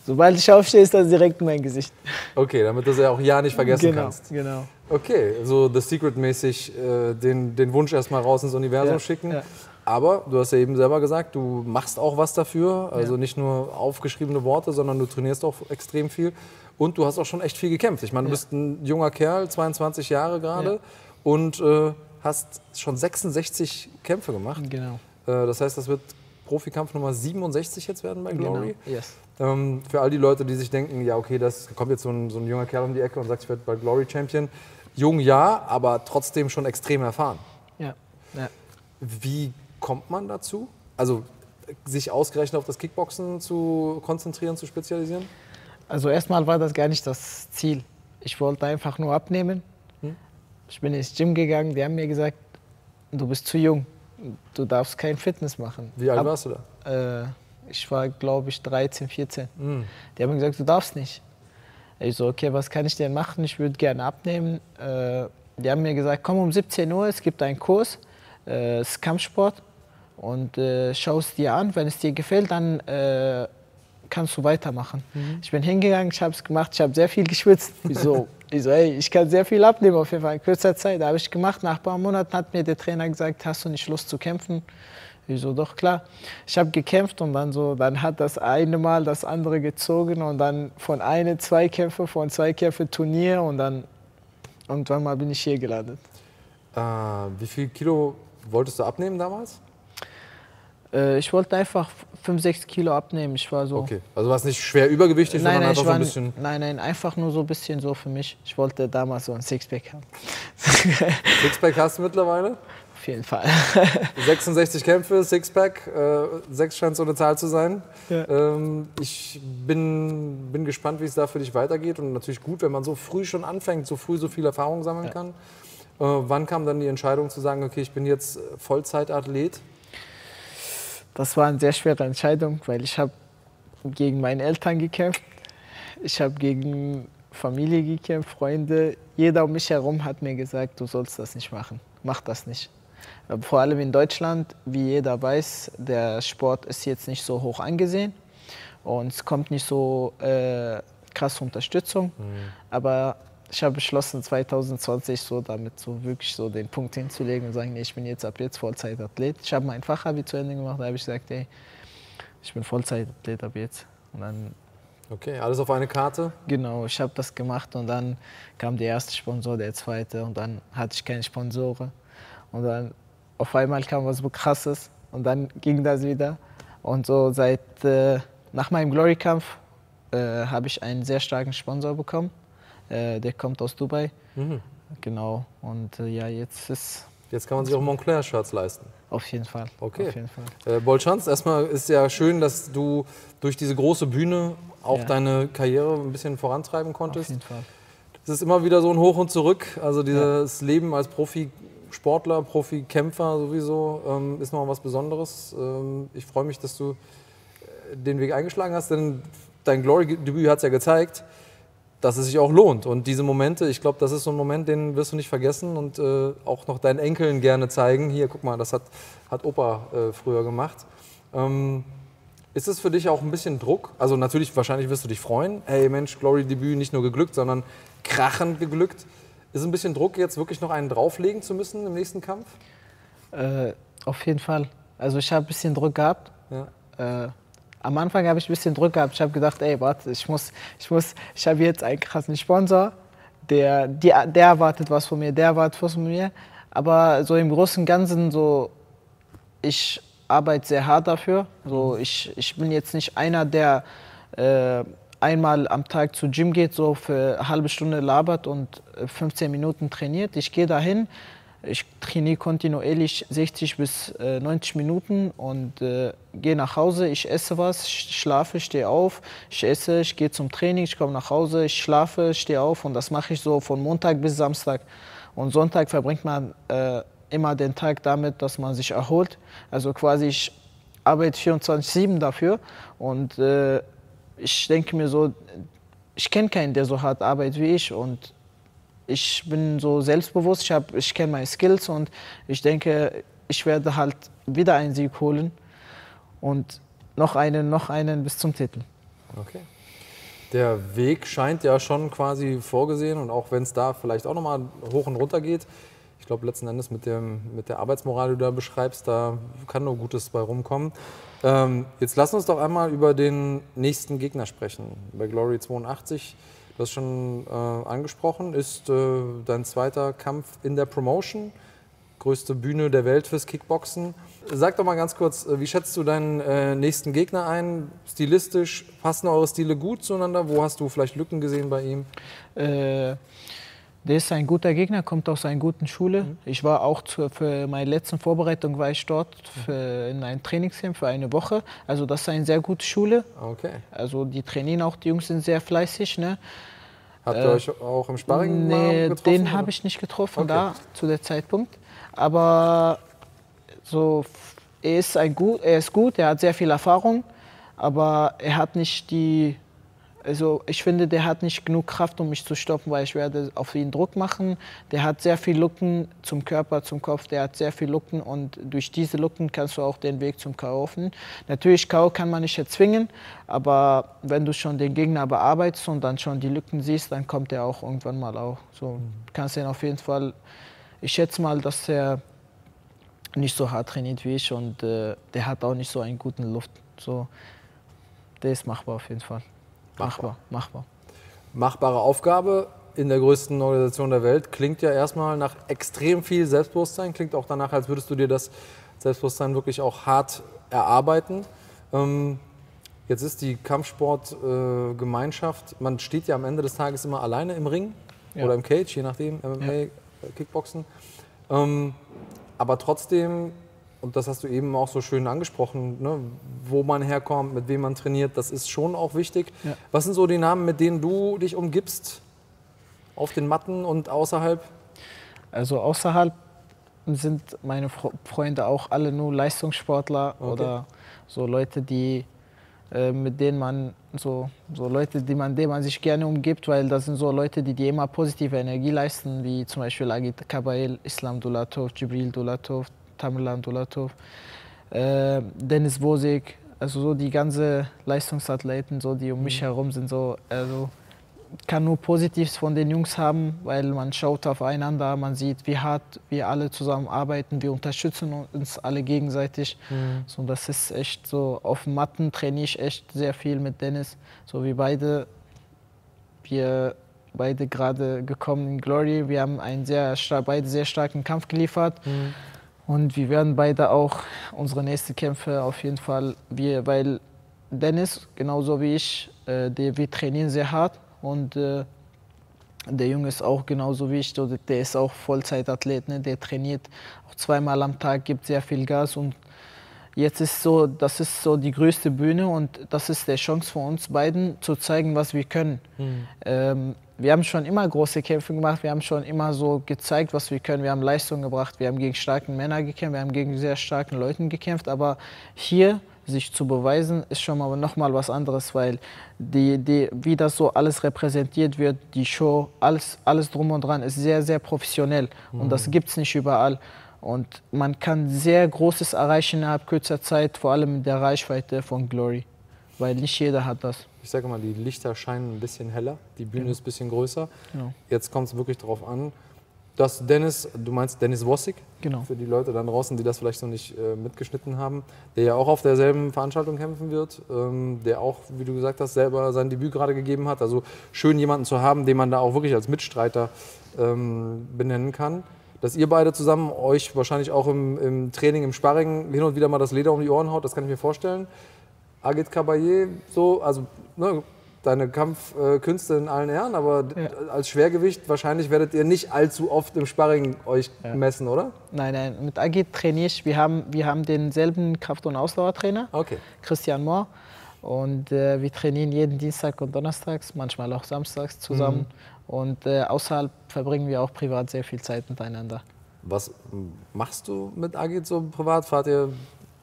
Sobald ich aufstehe, ist das direkt mein Gesicht. Okay, damit du es ja auch ja nicht vergessen genau, kannst. Genau. Okay, so The Secret-mäßig äh, den, den Wunsch erstmal raus ins Universum Ja, schicken. ja. Aber du hast ja eben selber gesagt, du machst auch was dafür. Also Ja. nicht nur aufgeschriebene Worte, sondern du trainierst auch extrem viel. Und du hast auch schon echt viel gekämpft. Ich meine, du bist ein junger Kerl, 22 Jahre gerade. Und äh, hast schon 66 Kämpfe gemacht. Genau. Äh, das heißt, das wird Profikampf Nummer 67 jetzt werden bei Glory. Genau. Yes. Ähm, für all die Leute, die sich denken, ja, okay, das kommt jetzt so ein, so ein junger Kerl um die Ecke und sagt, ich werde bei Glory Champion. Jung ja, aber trotzdem schon extrem erfahren. Ja. ja. Wie kommt man dazu? Also sich ausgerechnet auf das Kickboxen zu konzentrieren, zu spezialisieren? Also erstmal war das gar nicht das Ziel. Ich wollte einfach nur abnehmen. Ich bin ins Gym gegangen, die haben mir gesagt, du bist zu jung, du darfst kein Fitness machen. Wie alt Ab- warst du da? Äh, ich war, glaube ich, 13, 14. Mhm. Die haben mir gesagt, du darfst nicht. Ich so, okay, was kann ich denn machen? Ich würde gerne abnehmen. Äh, die haben mir gesagt, komm um 17 Uhr, es gibt einen Kurs, äh, es ist Kampfsport. Und äh, schau es dir an, wenn es dir gefällt, dann äh, kannst du weitermachen. Ich bin hingegangen, ich habe es gemacht, ich habe sehr viel geschwitzt. Ich so, ich so, ey, ich kann sehr viel abnehmen auf jeden Fall in kürzer Zeit. Da habe ich gemacht. Nach ein paar Monaten hat mir der Trainer gesagt, hast du nicht Lust zu kämpfen? Ich so, doch klar. Ich habe gekämpft und dann so, dann hat das eine Mal das andere gezogen und dann von eine zwei Kämpfe, von zwei Kämpfe Turnier und dann irgendwann mal bin ich hier gelandet. Äh, wie viel Kilo wolltest du abnehmen damals? Äh, ich wollte einfach 5, 6 Kilo abnehmen. Ich war so. Okay, also warst nicht schwer übergewichtig, Nein, sondern nein, einfach so war, ein bisschen. nein, nein, einfach nur so ein bisschen so für mich. Ich wollte damals so ein Sixpack haben. Sixpack hast du mittlerweile? Auf jeden Fall. 66 Kämpfe, Sixpack, äh, sechs scheint so eine Zahl zu sein. Ja. Ähm, ich bin, bin gespannt, wie es da für dich weitergeht. Und natürlich gut, wenn man so früh schon anfängt, so früh so viel Erfahrung sammeln kann. Äh, wann kam dann die Entscheidung zu sagen, okay, ich bin jetzt Vollzeitathlet? Das war eine sehr schwere Entscheidung, weil ich habe gegen meine Eltern gekämpft. Ich habe gegen Familie gekämpft, Freunde. Jeder um mich herum hat mir gesagt, du sollst das nicht machen. Mach das nicht. Äh, Vor allem in Deutschland, wie jeder weiß, der Sport ist jetzt nicht so hoch angesehen und es kommt nicht so äh, krasse Unterstützung. Aber ich habe beschlossen, 2020 so damit so wirklich so den Punkt hinzulegen und sagen, nee, ich bin jetzt ab jetzt Vollzeitathlet. Ich habe mein Fachabi zu Ende gemacht, da habe ich gesagt, ey, ich bin Vollzeitathlet ab jetzt. Und dann Okay, alles auf eine Karte. Genau, ich habe das gemacht und dann kam der erste Sponsor, der zweite und dann hatte ich keine Sponsoren. Und dann auf einmal kam was so krasses und dann ging das wieder. Und so seit äh, nach meinem Glory-Kampf äh, habe ich einen sehr starken Sponsor bekommen. Äh, der kommt aus Dubai. Mhm. Genau. Und äh, ja, jetzt ist Jetzt kann man sich auch Montclair-Shirts leisten. auf jeden Fall. Okay. Auf jeden Fall. Äh, Bolschanz, erstmal ist ja schön, dass du durch diese große Bühne auch Ja. deine Karriere ein bisschen vorantreiben Auf konntest. jeden Fall. Es ist immer wieder so ein Hoch und Zurück. Also dieses Leben als Profisportler, Profikämpfer sowieso ähm, ist noch was Besonderes. Ähm, ich freue mich, dass du äh, den Weg eingeschlagen hast, denn dein Glory-Debüt hat es ja gezeigt, dass es sich auch lohnt. Und diese Momente, ich glaube, das ist so ein Moment, den wirst du nicht vergessen und äh, auch noch deinen Enkeln gerne zeigen. Hier, guck mal, das hat, hat Opa äh, früher gemacht. Ähm, ist es für dich auch ein bisschen Druck? Also natürlich, wahrscheinlich wirst du dich freuen. Hey Mensch, Glory-Debüt nicht nur geglückt, sondern krachend geglückt. Ist es ein bisschen Druck, jetzt wirklich noch einen drauflegen zu müssen im nächsten Kampf? Äh, auf jeden Fall. Also ich habe ein bisschen Druck gehabt. Ja. Äh, am Anfang habe ich ein bisschen Druck gehabt. Ich habe gedacht, ey, warte, ich muss, ich muss, ich habe jetzt einen krassen Sponsor, der, die, der erwartet was von mir, der erwartet was von mir. Aber so im Großen und Ganzen, so, ich arbeite sehr hart dafür. So, ich, ich bin jetzt nicht einer, der äh, einmal am Tag zu Gym geht, so für eine halbe Stunde labert und äh, 15 Minuten trainiert. Ich gehe dahin, ich trainiere kontinuierlich 60 bis äh, 90 Minuten und äh, gehe nach Hause, ich esse was, ich schlafe, stehe auf, ich esse, ich gehe zum Training, ich komme nach Hause, ich schlafe, stehe auf und das mache ich so von Montag bis Samstag. Und Sonntag verbringt man äh, immer den Tag damit, dass man sich erholt. Also quasi ich arbeite 24-7 dafür und äh, ich denke mir so, ich kenne keinen, der so hart arbeitet wie ich und ich bin so selbstbewusst, ich, ich kenne meine Skills und ich denke, ich werde halt wieder einen Sieg holen und noch einen, noch einen bis zum Titel. Okay. Der Weg scheint ja schon quasi vorgesehen und auch wenn es da vielleicht auch nochmal hoch und runter geht, ich glaube letzten Endes mit, dem, mit der Arbeitsmoral, die du da beschreibst, da kann nur Gutes bei rumkommen. Ähm, jetzt lass uns doch einmal über den nächsten Gegner sprechen. Bei Glory 82, du hast schon äh, angesprochen, ist äh, dein zweiter Kampf in der Promotion, größte Bühne der Welt fürs Kickboxen. Sag doch mal ganz kurz, äh, wie schätzt du deinen äh, nächsten Gegner ein? Stilistisch, passen eure Stile gut zueinander? Wo hast du vielleicht Lücken gesehen bei ihm? Der ist ein guter Gegner, kommt aus einer guten Schule. Mhm. Ich war auch zu, für meine letzte Vorbereitung war ich dort für, in einem Trainingscamp für eine Woche. Also das ist eine sehr gute Schule. Okay. Also die trainieren auch, die Jungs sind sehr fleißig. Ne? Habt ihr Äh, euch auch im Sparring mal Nee, getroffen? den habe ich nicht getroffen Okay. da zu der Zeitpunkt. Aber so, er ist ein gut, er ist gut, er hat sehr viel Erfahrung, aber er hat nicht die, also ich finde, der hat nicht genug Kraft, um mich zu stoppen, weil ich werde auf ihn Druck machen. Der hat sehr viel Lücken zum Körper, zum Kopf, der hat sehr viel Lücken und durch diese Lücken kannst du auch den Weg zum K.O. öffnen. Natürlich, K.O. kann man nicht erzwingen, aber wenn du schon den Gegner bearbeitest und dann schon die Lücken siehst, dann kommt er auch irgendwann mal auch. So du kannst ihn auf jeden Fall, ich schätze mal, dass er nicht so hart trainiert wie ich und äh, der hat auch nicht so einen guten Luft. So, der ist machbar auf jeden Fall. Machbar, machbar. Machbare Aufgabe in der größten Organisation der Welt. Klingt ja erstmal nach extrem viel Selbstbewusstsein. Klingt auch danach, als würdest du dir das Selbstbewusstsein wirklich auch hart erarbeiten. Ähm, jetzt ist die Kampfsportgemeinschaft, äh, man steht ja am Ende des Tages immer alleine im Ring Ja. oder im Cage, je nachdem, MMA, Ja. Kickboxen. Ähm, aber trotzdem, und das hast du eben auch so schön angesprochen, ne, wo man herkommt, mit wem man trainiert, das ist schon auch wichtig. Ja. Was sind so die Namen, mit denen du dich umgibst? Auf den Matten und außerhalb? Also außerhalb sind meine Freunde auch alle nur Leistungssportler Okay. oder so Leute, die äh, mit denen man so, so Leute, die man, denen man sich gerne umgibt, weil das sind so Leute, die dir immer positive Energie leisten, wie zum Beispiel Agit Kabail, Islam Dulatov, Jibril Dulatov, Tamerlan Dulatov, äh, Dennis Wosig, also so die ganze Leistungsathleten, so die um mich herum sind, so also kann nur Positives von den Jungs haben, weil man schaut aufeinander, man sieht, wie hart wir alle zusammen arbeiten, wir unterstützen uns alle gegenseitig. So, das ist echt so, auf Matten trainiere ich echt sehr viel mit Dennis, so wie beide, wir beide gerade gekommen in Glory, wir haben einen sehr, beide sehr starken Kampf geliefert. Und wir werden beide auch unsere nächsten Kämpfe auf jeden Fall, wir, weil Dennis, genauso wie ich, äh, der, wir trainieren sehr hart und äh, der Junge ist auch genauso wie ich, oder der ist auch Vollzeitathlet, ne? der trainiert auch zweimal am Tag, gibt sehr viel Gas und jetzt ist so, das ist so die größte Bühne und das ist die Chance für uns beiden zu zeigen, was wir können. Ähm, wir haben schon immer große Kämpfe gemacht, wir haben schon immer so gezeigt, was wir können. Wir haben Leistung gebracht, wir haben gegen starke Männer gekämpft, wir haben gegen sehr starken Leuten gekämpft, aber hier sich zu beweisen, ist schon mal nochmal was anderes, weil die, die, wie das so alles repräsentiert wird, die Show, alles, alles drum und dran ist sehr, sehr professionell. Und das gibt es nicht überall. Und man kann sehr Großes erreichen innerhalb kürzer Zeit, vor allem mit der Reichweite von Glory, weil nicht jeder hat das. Ich sage mal, die Lichter scheinen ein bisschen heller, die Bühne ist ein bisschen größer. Genau. Jetzt kommt es wirklich darauf an, dass Dennis, du meinst Dennis Wossig, Genau. für die Leute da draußen, die das vielleicht noch nicht äh, mitgeschnitten haben, der ja auch auf derselben Veranstaltung kämpfen wird, ähm, der auch, wie du gesagt hast, selber sein Debüt gerade gegeben hat. Also schön jemanden zu haben, den man da auch wirklich als Mitstreiter ähm, benennen kann. Dass ihr beide zusammen euch wahrscheinlich auch im, im Training, im Sparring hin und wieder mal das Leder um die Ohren haut, das kann ich mir vorstellen. Agit Kabaye, so, also ne, deine Kampfkünste in allen Ehren, aber Ja. als Schwergewicht wahrscheinlich werdet ihr nicht allzu oft im Sparring euch messen, oder? Nein, nein, mit Agit trainiere ich. Wir haben, wir haben denselben Kraft- und Ausdauertrainer, Okay. Christian Mohr. Und äh, wir trainieren jeden Dienstag und Donnerstags, manchmal auch samstags zusammen. Und äh, außerhalb verbringen wir auch privat sehr viel Zeit miteinander. Was machst du mit Agit so privat? Fahrt ihr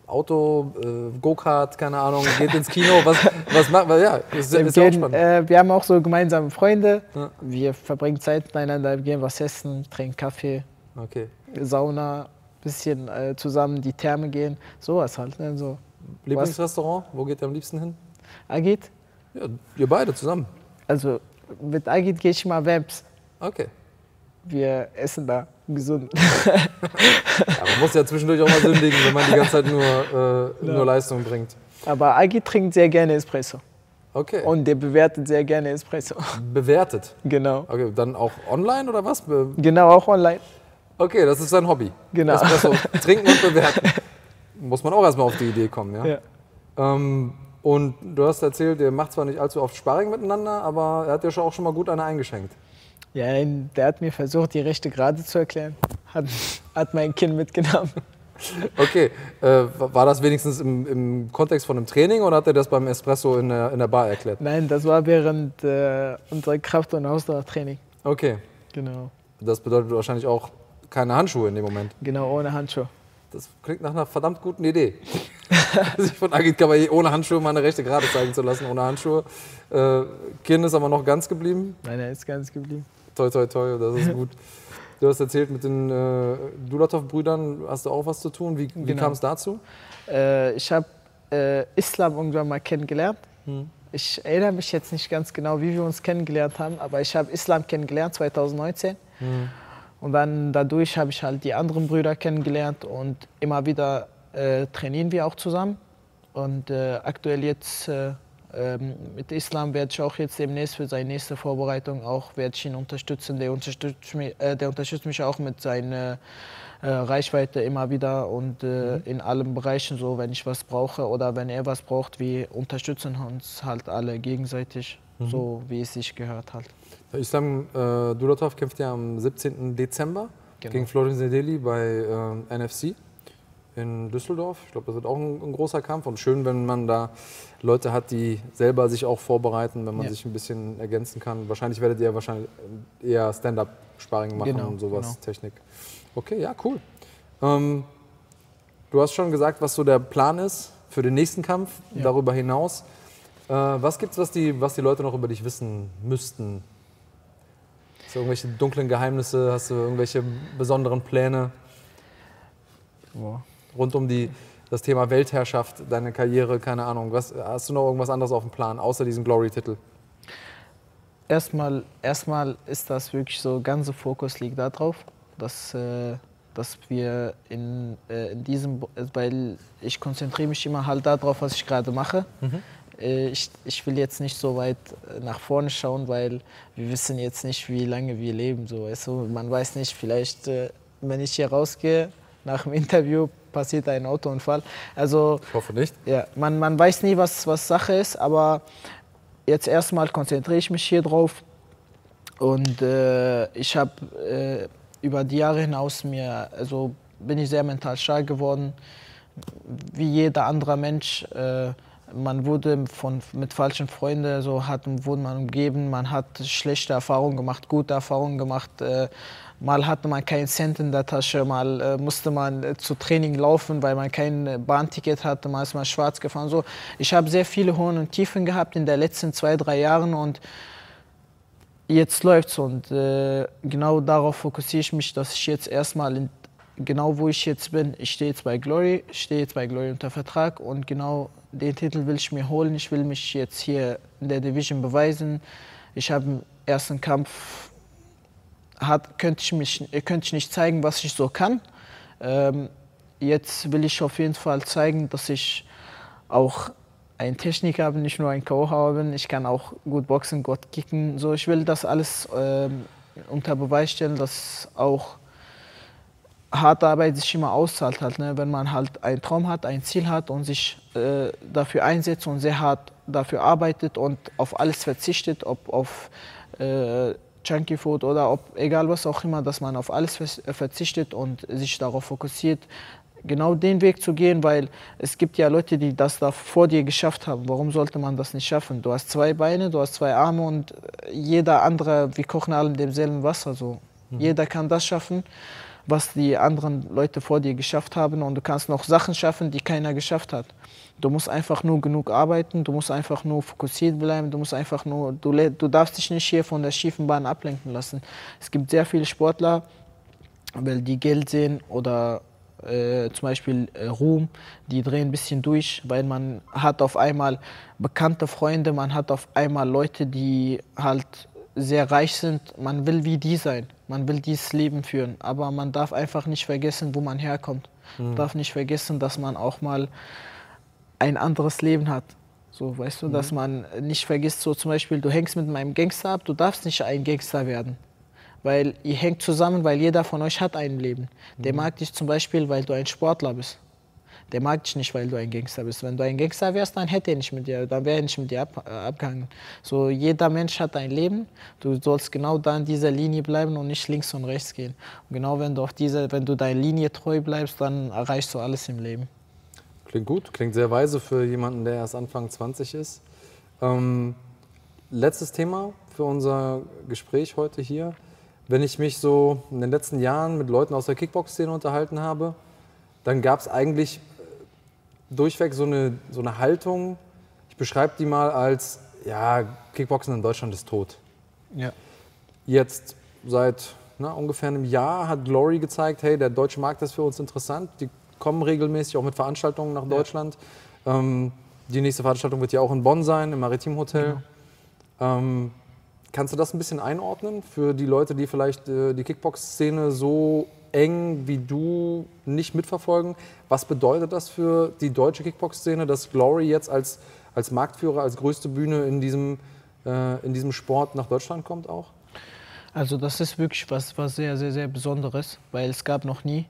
Auto, äh, Go-Kart, keine Ahnung, geht ins Kino? Was, was macht man? Ja, das ist, Wir, ist gehen, spannend. äh, wir haben auch so gemeinsame Freunde. Ja. Wir verbringen Zeit miteinander, gehen was essen, trinken Kaffee, Okay. Sauna, bisschen äh, zusammen die Therme gehen. Sowas halt. Ne? So. Lieblingsrestaurant? Wo geht ihr am liebsten hin? Agit? Ja, ihr beide zusammen. Also mit Agit gehe ich mal Webs. Okay. Wir essen da gesund. Ja, man muss ja zwischendurch auch mal sündigen, wenn man die ganze Zeit nur, äh, nur Leistung bringt. Aber Agit trinkt sehr gerne Espresso. Okay. Und der bewertet sehr gerne Espresso. bewertet. Genau. Okay, dann auch online oder was? Be Genau, auch online. okay, das ist sein Hobby. Genau. Espresso trinken und bewerten. Muss man auch erstmal auf die Idee kommen, ja? Ja. Ähm, und du hast erzählt, ihr macht zwar nicht allzu oft Sparring miteinander, aber er hat dir schon auch schon mal gut eine eingeschenkt. Ja, der hat mir versucht, die rechte Gerade zu erklären. Hat, hat mein Kind mitgenommen. Okay, äh, war das wenigstens im, im Kontext von einem Training oder hat er das beim Espresso in der, in der Bar erklärt? Nein, das war während äh, unserer Kraft- und Ausdauertraining. Okay, Genau. das bedeutet wahrscheinlich auch keine Handschuhe in dem Moment. Genau, ohne Handschuhe. Das klingt nach einer verdammt guten Idee. Sich von Agit Kabaye ohne Handschuhe mal eine rechte Gerade zeigen zu lassen, ohne Handschuhe. Äh, Kind ist aber noch ganz geblieben. Nein, er ist ganz geblieben. Toi, toi, toi, das ist gut. Du hast erzählt, mit den äh, Dulatov-Brüdern hast du auch was zu tun. Wie, wie Genau. kam es dazu? Äh, ich habe äh, Islam irgendwann mal kennengelernt. Ich erinnere mich jetzt nicht ganz genau, wie wir uns kennengelernt haben, aber ich habe Islam kennengelernt 2019. Und dann dadurch habe ich halt die anderen Brüder kennengelernt und immer wieder äh, trainieren wir auch zusammen. Und äh, aktuell jetzt äh, ähm, mit Islam werde ich auch jetzt demnächst für seine nächste Vorbereitung auch werde ich ihn unterstützen. Der unterstützt mich, äh, der unterstützt mich auch mit seiner äh, Reichweite immer wieder und äh, in allen Bereichen so, wenn ich was brauche oder wenn er was braucht, wir unterstützen uns halt alle gegenseitig, so wie es sich gehört halt. Islam äh, Dulatov kämpft ja am 17. Dezember. Genau. gegen Florin Sedeli bei ähm, NFC in Düsseldorf. Ich glaube, das wird auch ein, ein großer Kampf und schön, wenn man da Leute hat, die selber sich auch vorbereiten, wenn man Ja. sich ein bisschen ergänzen kann. Wahrscheinlich werdet ihr wahrscheinlich eher Stand-up-Sparring machen Genau, und sowas, genau. Technik. Okay, ja, cool. Ähm, du hast schon gesagt, was so der Plan ist für den nächsten Kampf, Ja. darüber hinaus. Äh, was gibt's, was die, was die Leute noch über dich wissen müssten? Hast du irgendwelche dunklen Geheimnisse? Hast du irgendwelche besonderen Pläne Boah. Rund um die, das Thema Weltherrschaft, deine Karriere, keine Ahnung? Was, hast du noch irgendwas anderes auf dem Plan, außer diesen Glory-Titel? Erstmal, erstmal ist das wirklich so, ganze Fokus liegt darauf, dass, äh, dass wir in, äh, in diesem, weil ich konzentriere mich immer halt darauf, was ich gerade mache. Äh, ich, ich will jetzt nicht so weit äh, nach vorne schauen, weil wir wissen jetzt nicht, wie lange wir leben. So, weißt du? Man weiß nicht, vielleicht, äh, wenn ich hier rausgehe, nach dem Interview passiert ein Autounfall. Also Ich hoffe nicht. ja, man, man weiß nie, was, was Sache ist, aber jetzt erstmal konzentriere ich mich hier drauf. Und äh, ich habe äh, über die Jahre hinaus mir, also bin ich sehr mental stark geworden, wie jeder andere Mensch. Äh, man wurde von, mit falschen Freunden, so hat, wurde man umgeben, man hat schlechte Erfahrungen gemacht, gute Erfahrungen gemacht. Äh, mal hatte man keinen Cent in der Tasche, mal äh, musste man äh, zu Training laufen, weil man kein äh, Bahnticket hatte, mal ist man schwarz gefahren. So. Ich habe sehr viele Hohen und Tiefen gehabt in den letzten zwei, drei Jahren und jetzt läuft's und äh, genau darauf fokussiere ich mich, dass ich jetzt erstmal in, genau wo ich jetzt bin, ich stehe jetzt bei Glory, ich stehe jetzt bei Glory unter Vertrag und genau den Titel will ich mir holen. Ich will mich jetzt hier in der Division beweisen. Ich habe im ersten Kampf hat, könnte, ich mich, könnte ich nicht zeigen, was ich so kann. Ähm, jetzt will ich auf jeden Fall zeigen, dass ich auch ein Techniker bin, nicht nur ein Ko-Hauer bin. Ich kann auch gut boxen, gut kicken. So, ich will das alles ähm, unter Beweis stellen, dass auch harte Arbeit sich immer auszahlt. Halt, ne? Wenn man halt einen Traum hat, ein Ziel hat und sich äh, dafür einsetzt und sehr hart dafür arbeitet und auf alles verzichtet, ob auf äh, Junkie Food oder ob egal was auch immer, dass man auf alles verzichtet und sich darauf fokussiert, genau den Weg zu gehen, weil es gibt ja Leute, die das da vor dir geschafft haben. Warum sollte man das nicht schaffen? Du hast zwei Beine, du hast zwei Arme und jeder andere, wir kochen alle in demselben Wasser. So. Jeder kann das schaffen, was die anderen Leute vor dir geschafft haben und du kannst noch Sachen schaffen, die keiner geschafft hat. Du musst einfach nur genug arbeiten, du musst einfach nur fokussiert bleiben, du musst einfach nur, du, du darfst dich nicht hier von der schiefen Bahn ablenken lassen. Es gibt sehr viele Sportler, weil die Geld sehen oder äh, zum Beispiel äh, Ruhm, die drehen ein bisschen durch, weil man hat auf einmal bekannte Freunde, man hat auf einmal Leute, die halt sehr reich sind. Man will wie die sein, man will dieses Leben führen, aber man darf einfach nicht vergessen, wo man herkommt. Man darf nicht vergessen, dass man auch mal ein anderes Leben hat. So, weißt du, dass man nicht vergisst, so zum Beispiel, du hängst mit meinem Gangster ab, du darfst nicht ein Gangster werden. Weil ihr hängt zusammen, weil jeder von euch hat ein Leben. Der mag dich zum Beispiel, weil du ein Sportler bist. Der mag dich nicht, weil du ein Gangster bist. Wenn du ein Gangster wärst, dann hätte er nicht mit dir, dann wäre er nicht mit dir ab, äh, abgehangen. So, jeder Mensch hat ein Leben. Du sollst genau da in dieser Linie bleiben und nicht links und rechts gehen. Und genau wenn du auf dieser, wenn du deiner Linie treu bleibst, dann erreichst du alles im Leben. Klingt gut, klingt sehr weise für jemanden, der erst Anfang 20 ist. Ähm, letztes Thema für unser Gespräch heute hier. Wenn ich mich so in den letzten Jahren mit Leuten aus der Kickbox-Szene unterhalten habe, dann gab es eigentlich durchweg so eine, so eine Haltung, ich beschreibe die mal als, ja, Kickboxen in Deutschland ist tot. Ja. Jetzt seit na, ungefähr einem Jahr hat Glory gezeigt, hey, der deutsche Markt ist für uns interessant. Die kommen regelmäßig auch mit Veranstaltungen nach Deutschland. Ähm, die nächste Veranstaltung wird ja auch in Bonn sein, im Maritim Hotel. Ähm, kannst du das ein bisschen einordnen für die Leute, die vielleicht äh, die Kickbox-Szene so eng wie du nicht mitverfolgen? Was bedeutet das für die deutsche Kickbox-Szene, dass Glory jetzt als, als Marktführer, als größte Bühne in diesem, äh, in diesem Sport nach Deutschland kommt auch? Also das ist wirklich was, was sehr, sehr, sehr Besonderes, weil es gab noch nie.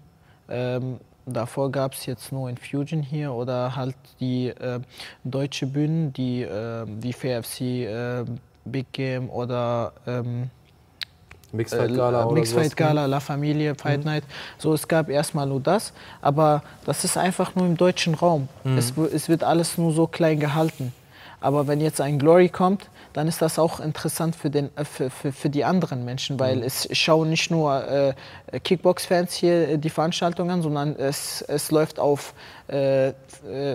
Ähm, davor gab es jetzt nur Infusion hier oder halt die äh, deutsche Bühnen, die äh, wie FFC, äh, Big Game oder ähm, Mixed Fight Gala oder Mixed. Fight Gala, La Familie, Fight Mhm. Night. So, es gab erstmal nur das, aber das ist einfach nur im deutschen Raum. Mhm. Es, es wird alles nur so klein gehalten. Aber wenn jetzt ein Glory kommt, dann ist das auch interessant für, den, äh, für, für, für die anderen Menschen, weil Mhm. es schauen nicht nur äh, Kickbox-Fans hier äh, die Veranstaltung an, sondern es, es läuft auf äh, äh,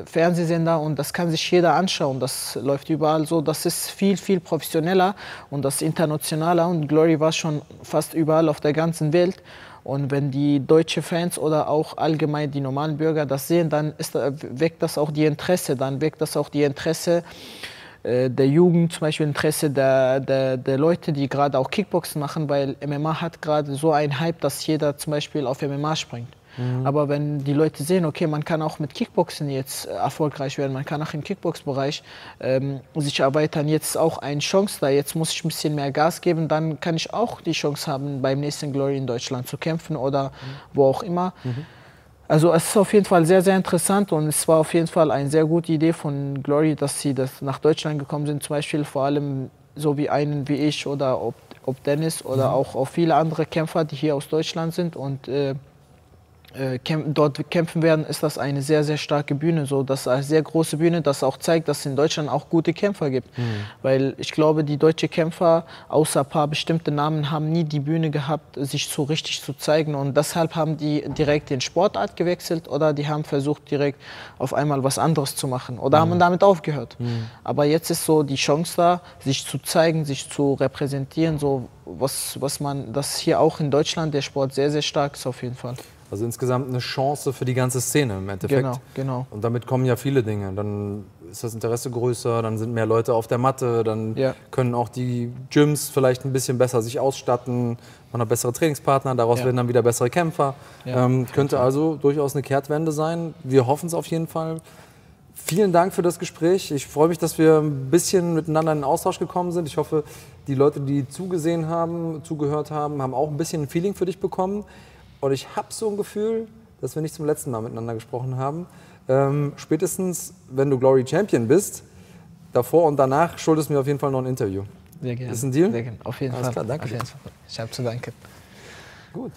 Fernsehsender und das kann sich jeder anschauen. Das läuft überall so. Das ist viel, viel professioneller und das internationaler und Glory war schon fast überall auf der ganzen Welt. Und wenn die deutsche Fans oder auch allgemein die normalen Bürger das sehen, dann ist, weckt das auch die Interesse. Dann weckt das auch die Interesse äh, der Jugend, zum Beispiel Interesse der, der, der Leute, die gerade auch Kickboxen machen, weil MMA hat gerade so einen Hype, dass jeder zum Beispiel auf MMA springt. Mhm. Aber wenn die Leute sehen, okay, man kann auch mit Kickboxen jetzt äh, erfolgreich werden, man kann auch im Kickbox-Bereich ähm, sich erweitern, jetzt auch eine Chance da, jetzt muss ich ein bisschen mehr Gas geben, dann kann ich auch die Chance haben, beim nächsten Glory in Deutschland zu kämpfen oder wo auch immer. Also es ist auf jeden Fall sehr, sehr interessant und es war auf jeden Fall eine sehr gute Idee von Glory, dass sie das nach Deutschland gekommen sind. Zum Beispiel vor allem so wie einen wie ich oder ob, ob Dennis oder Mhm. auch, auch viele andere Kämpfer, die hier aus Deutschland sind und äh, äh, kämp dort kämpfen werden, ist das eine sehr, sehr starke Bühne. So, das ist eine sehr große Bühne, das auch zeigt, dass es in Deutschland auch gute Kämpfer gibt. Mhm. Weil ich glaube, die deutschen Kämpfer, außer ein paar bestimmte Namen, haben nie die Bühne gehabt, sich so richtig zu zeigen. Und deshalb haben die direkt den Sportart gewechselt oder die haben versucht, direkt auf einmal was anderes zu machen. Oder haben damit aufgehört. Aber jetzt ist so die Chance da, sich zu zeigen, sich zu repräsentieren, so was, was man, das hier auch in Deutschland der Sport sehr, sehr stark ist auf jeden Fall. Also insgesamt eine Chance für die ganze Szene im Endeffekt. Genau, genau. Und damit kommen ja viele Dinge. Dann ist das Interesse größer, dann sind mehr Leute auf der Matte, dann Ja. können auch die Gyms vielleicht ein bisschen besser sich ausstatten, man hat bessere Trainingspartner, daraus Ja. werden dann wieder bessere Kämpfer. Ja, ähm, könnte also durchaus eine Kehrtwende sein. Wir hoffen es auf jeden Fall. Vielen Dank für das Gespräch. Ich freue mich, dass wir ein bisschen miteinander in den Austausch gekommen sind. Ich hoffe, die Leute, die zugesehen haben, zugehört haben, haben auch ein bisschen ein Feeling für dich bekommen. Und ich habe so ein Gefühl, dass wir nicht zum letzten Mal miteinander gesprochen haben. Ähm, spätestens, wenn du Glory Champion bist, davor und danach schuldest du mir auf jeden Fall noch ein Interview. Sehr gerne. Ist ein Deal? Sehr gerne. Auf jeden Alles Fall. klar, danke Auf jeden Fall. Ich habe zu danken. Gut.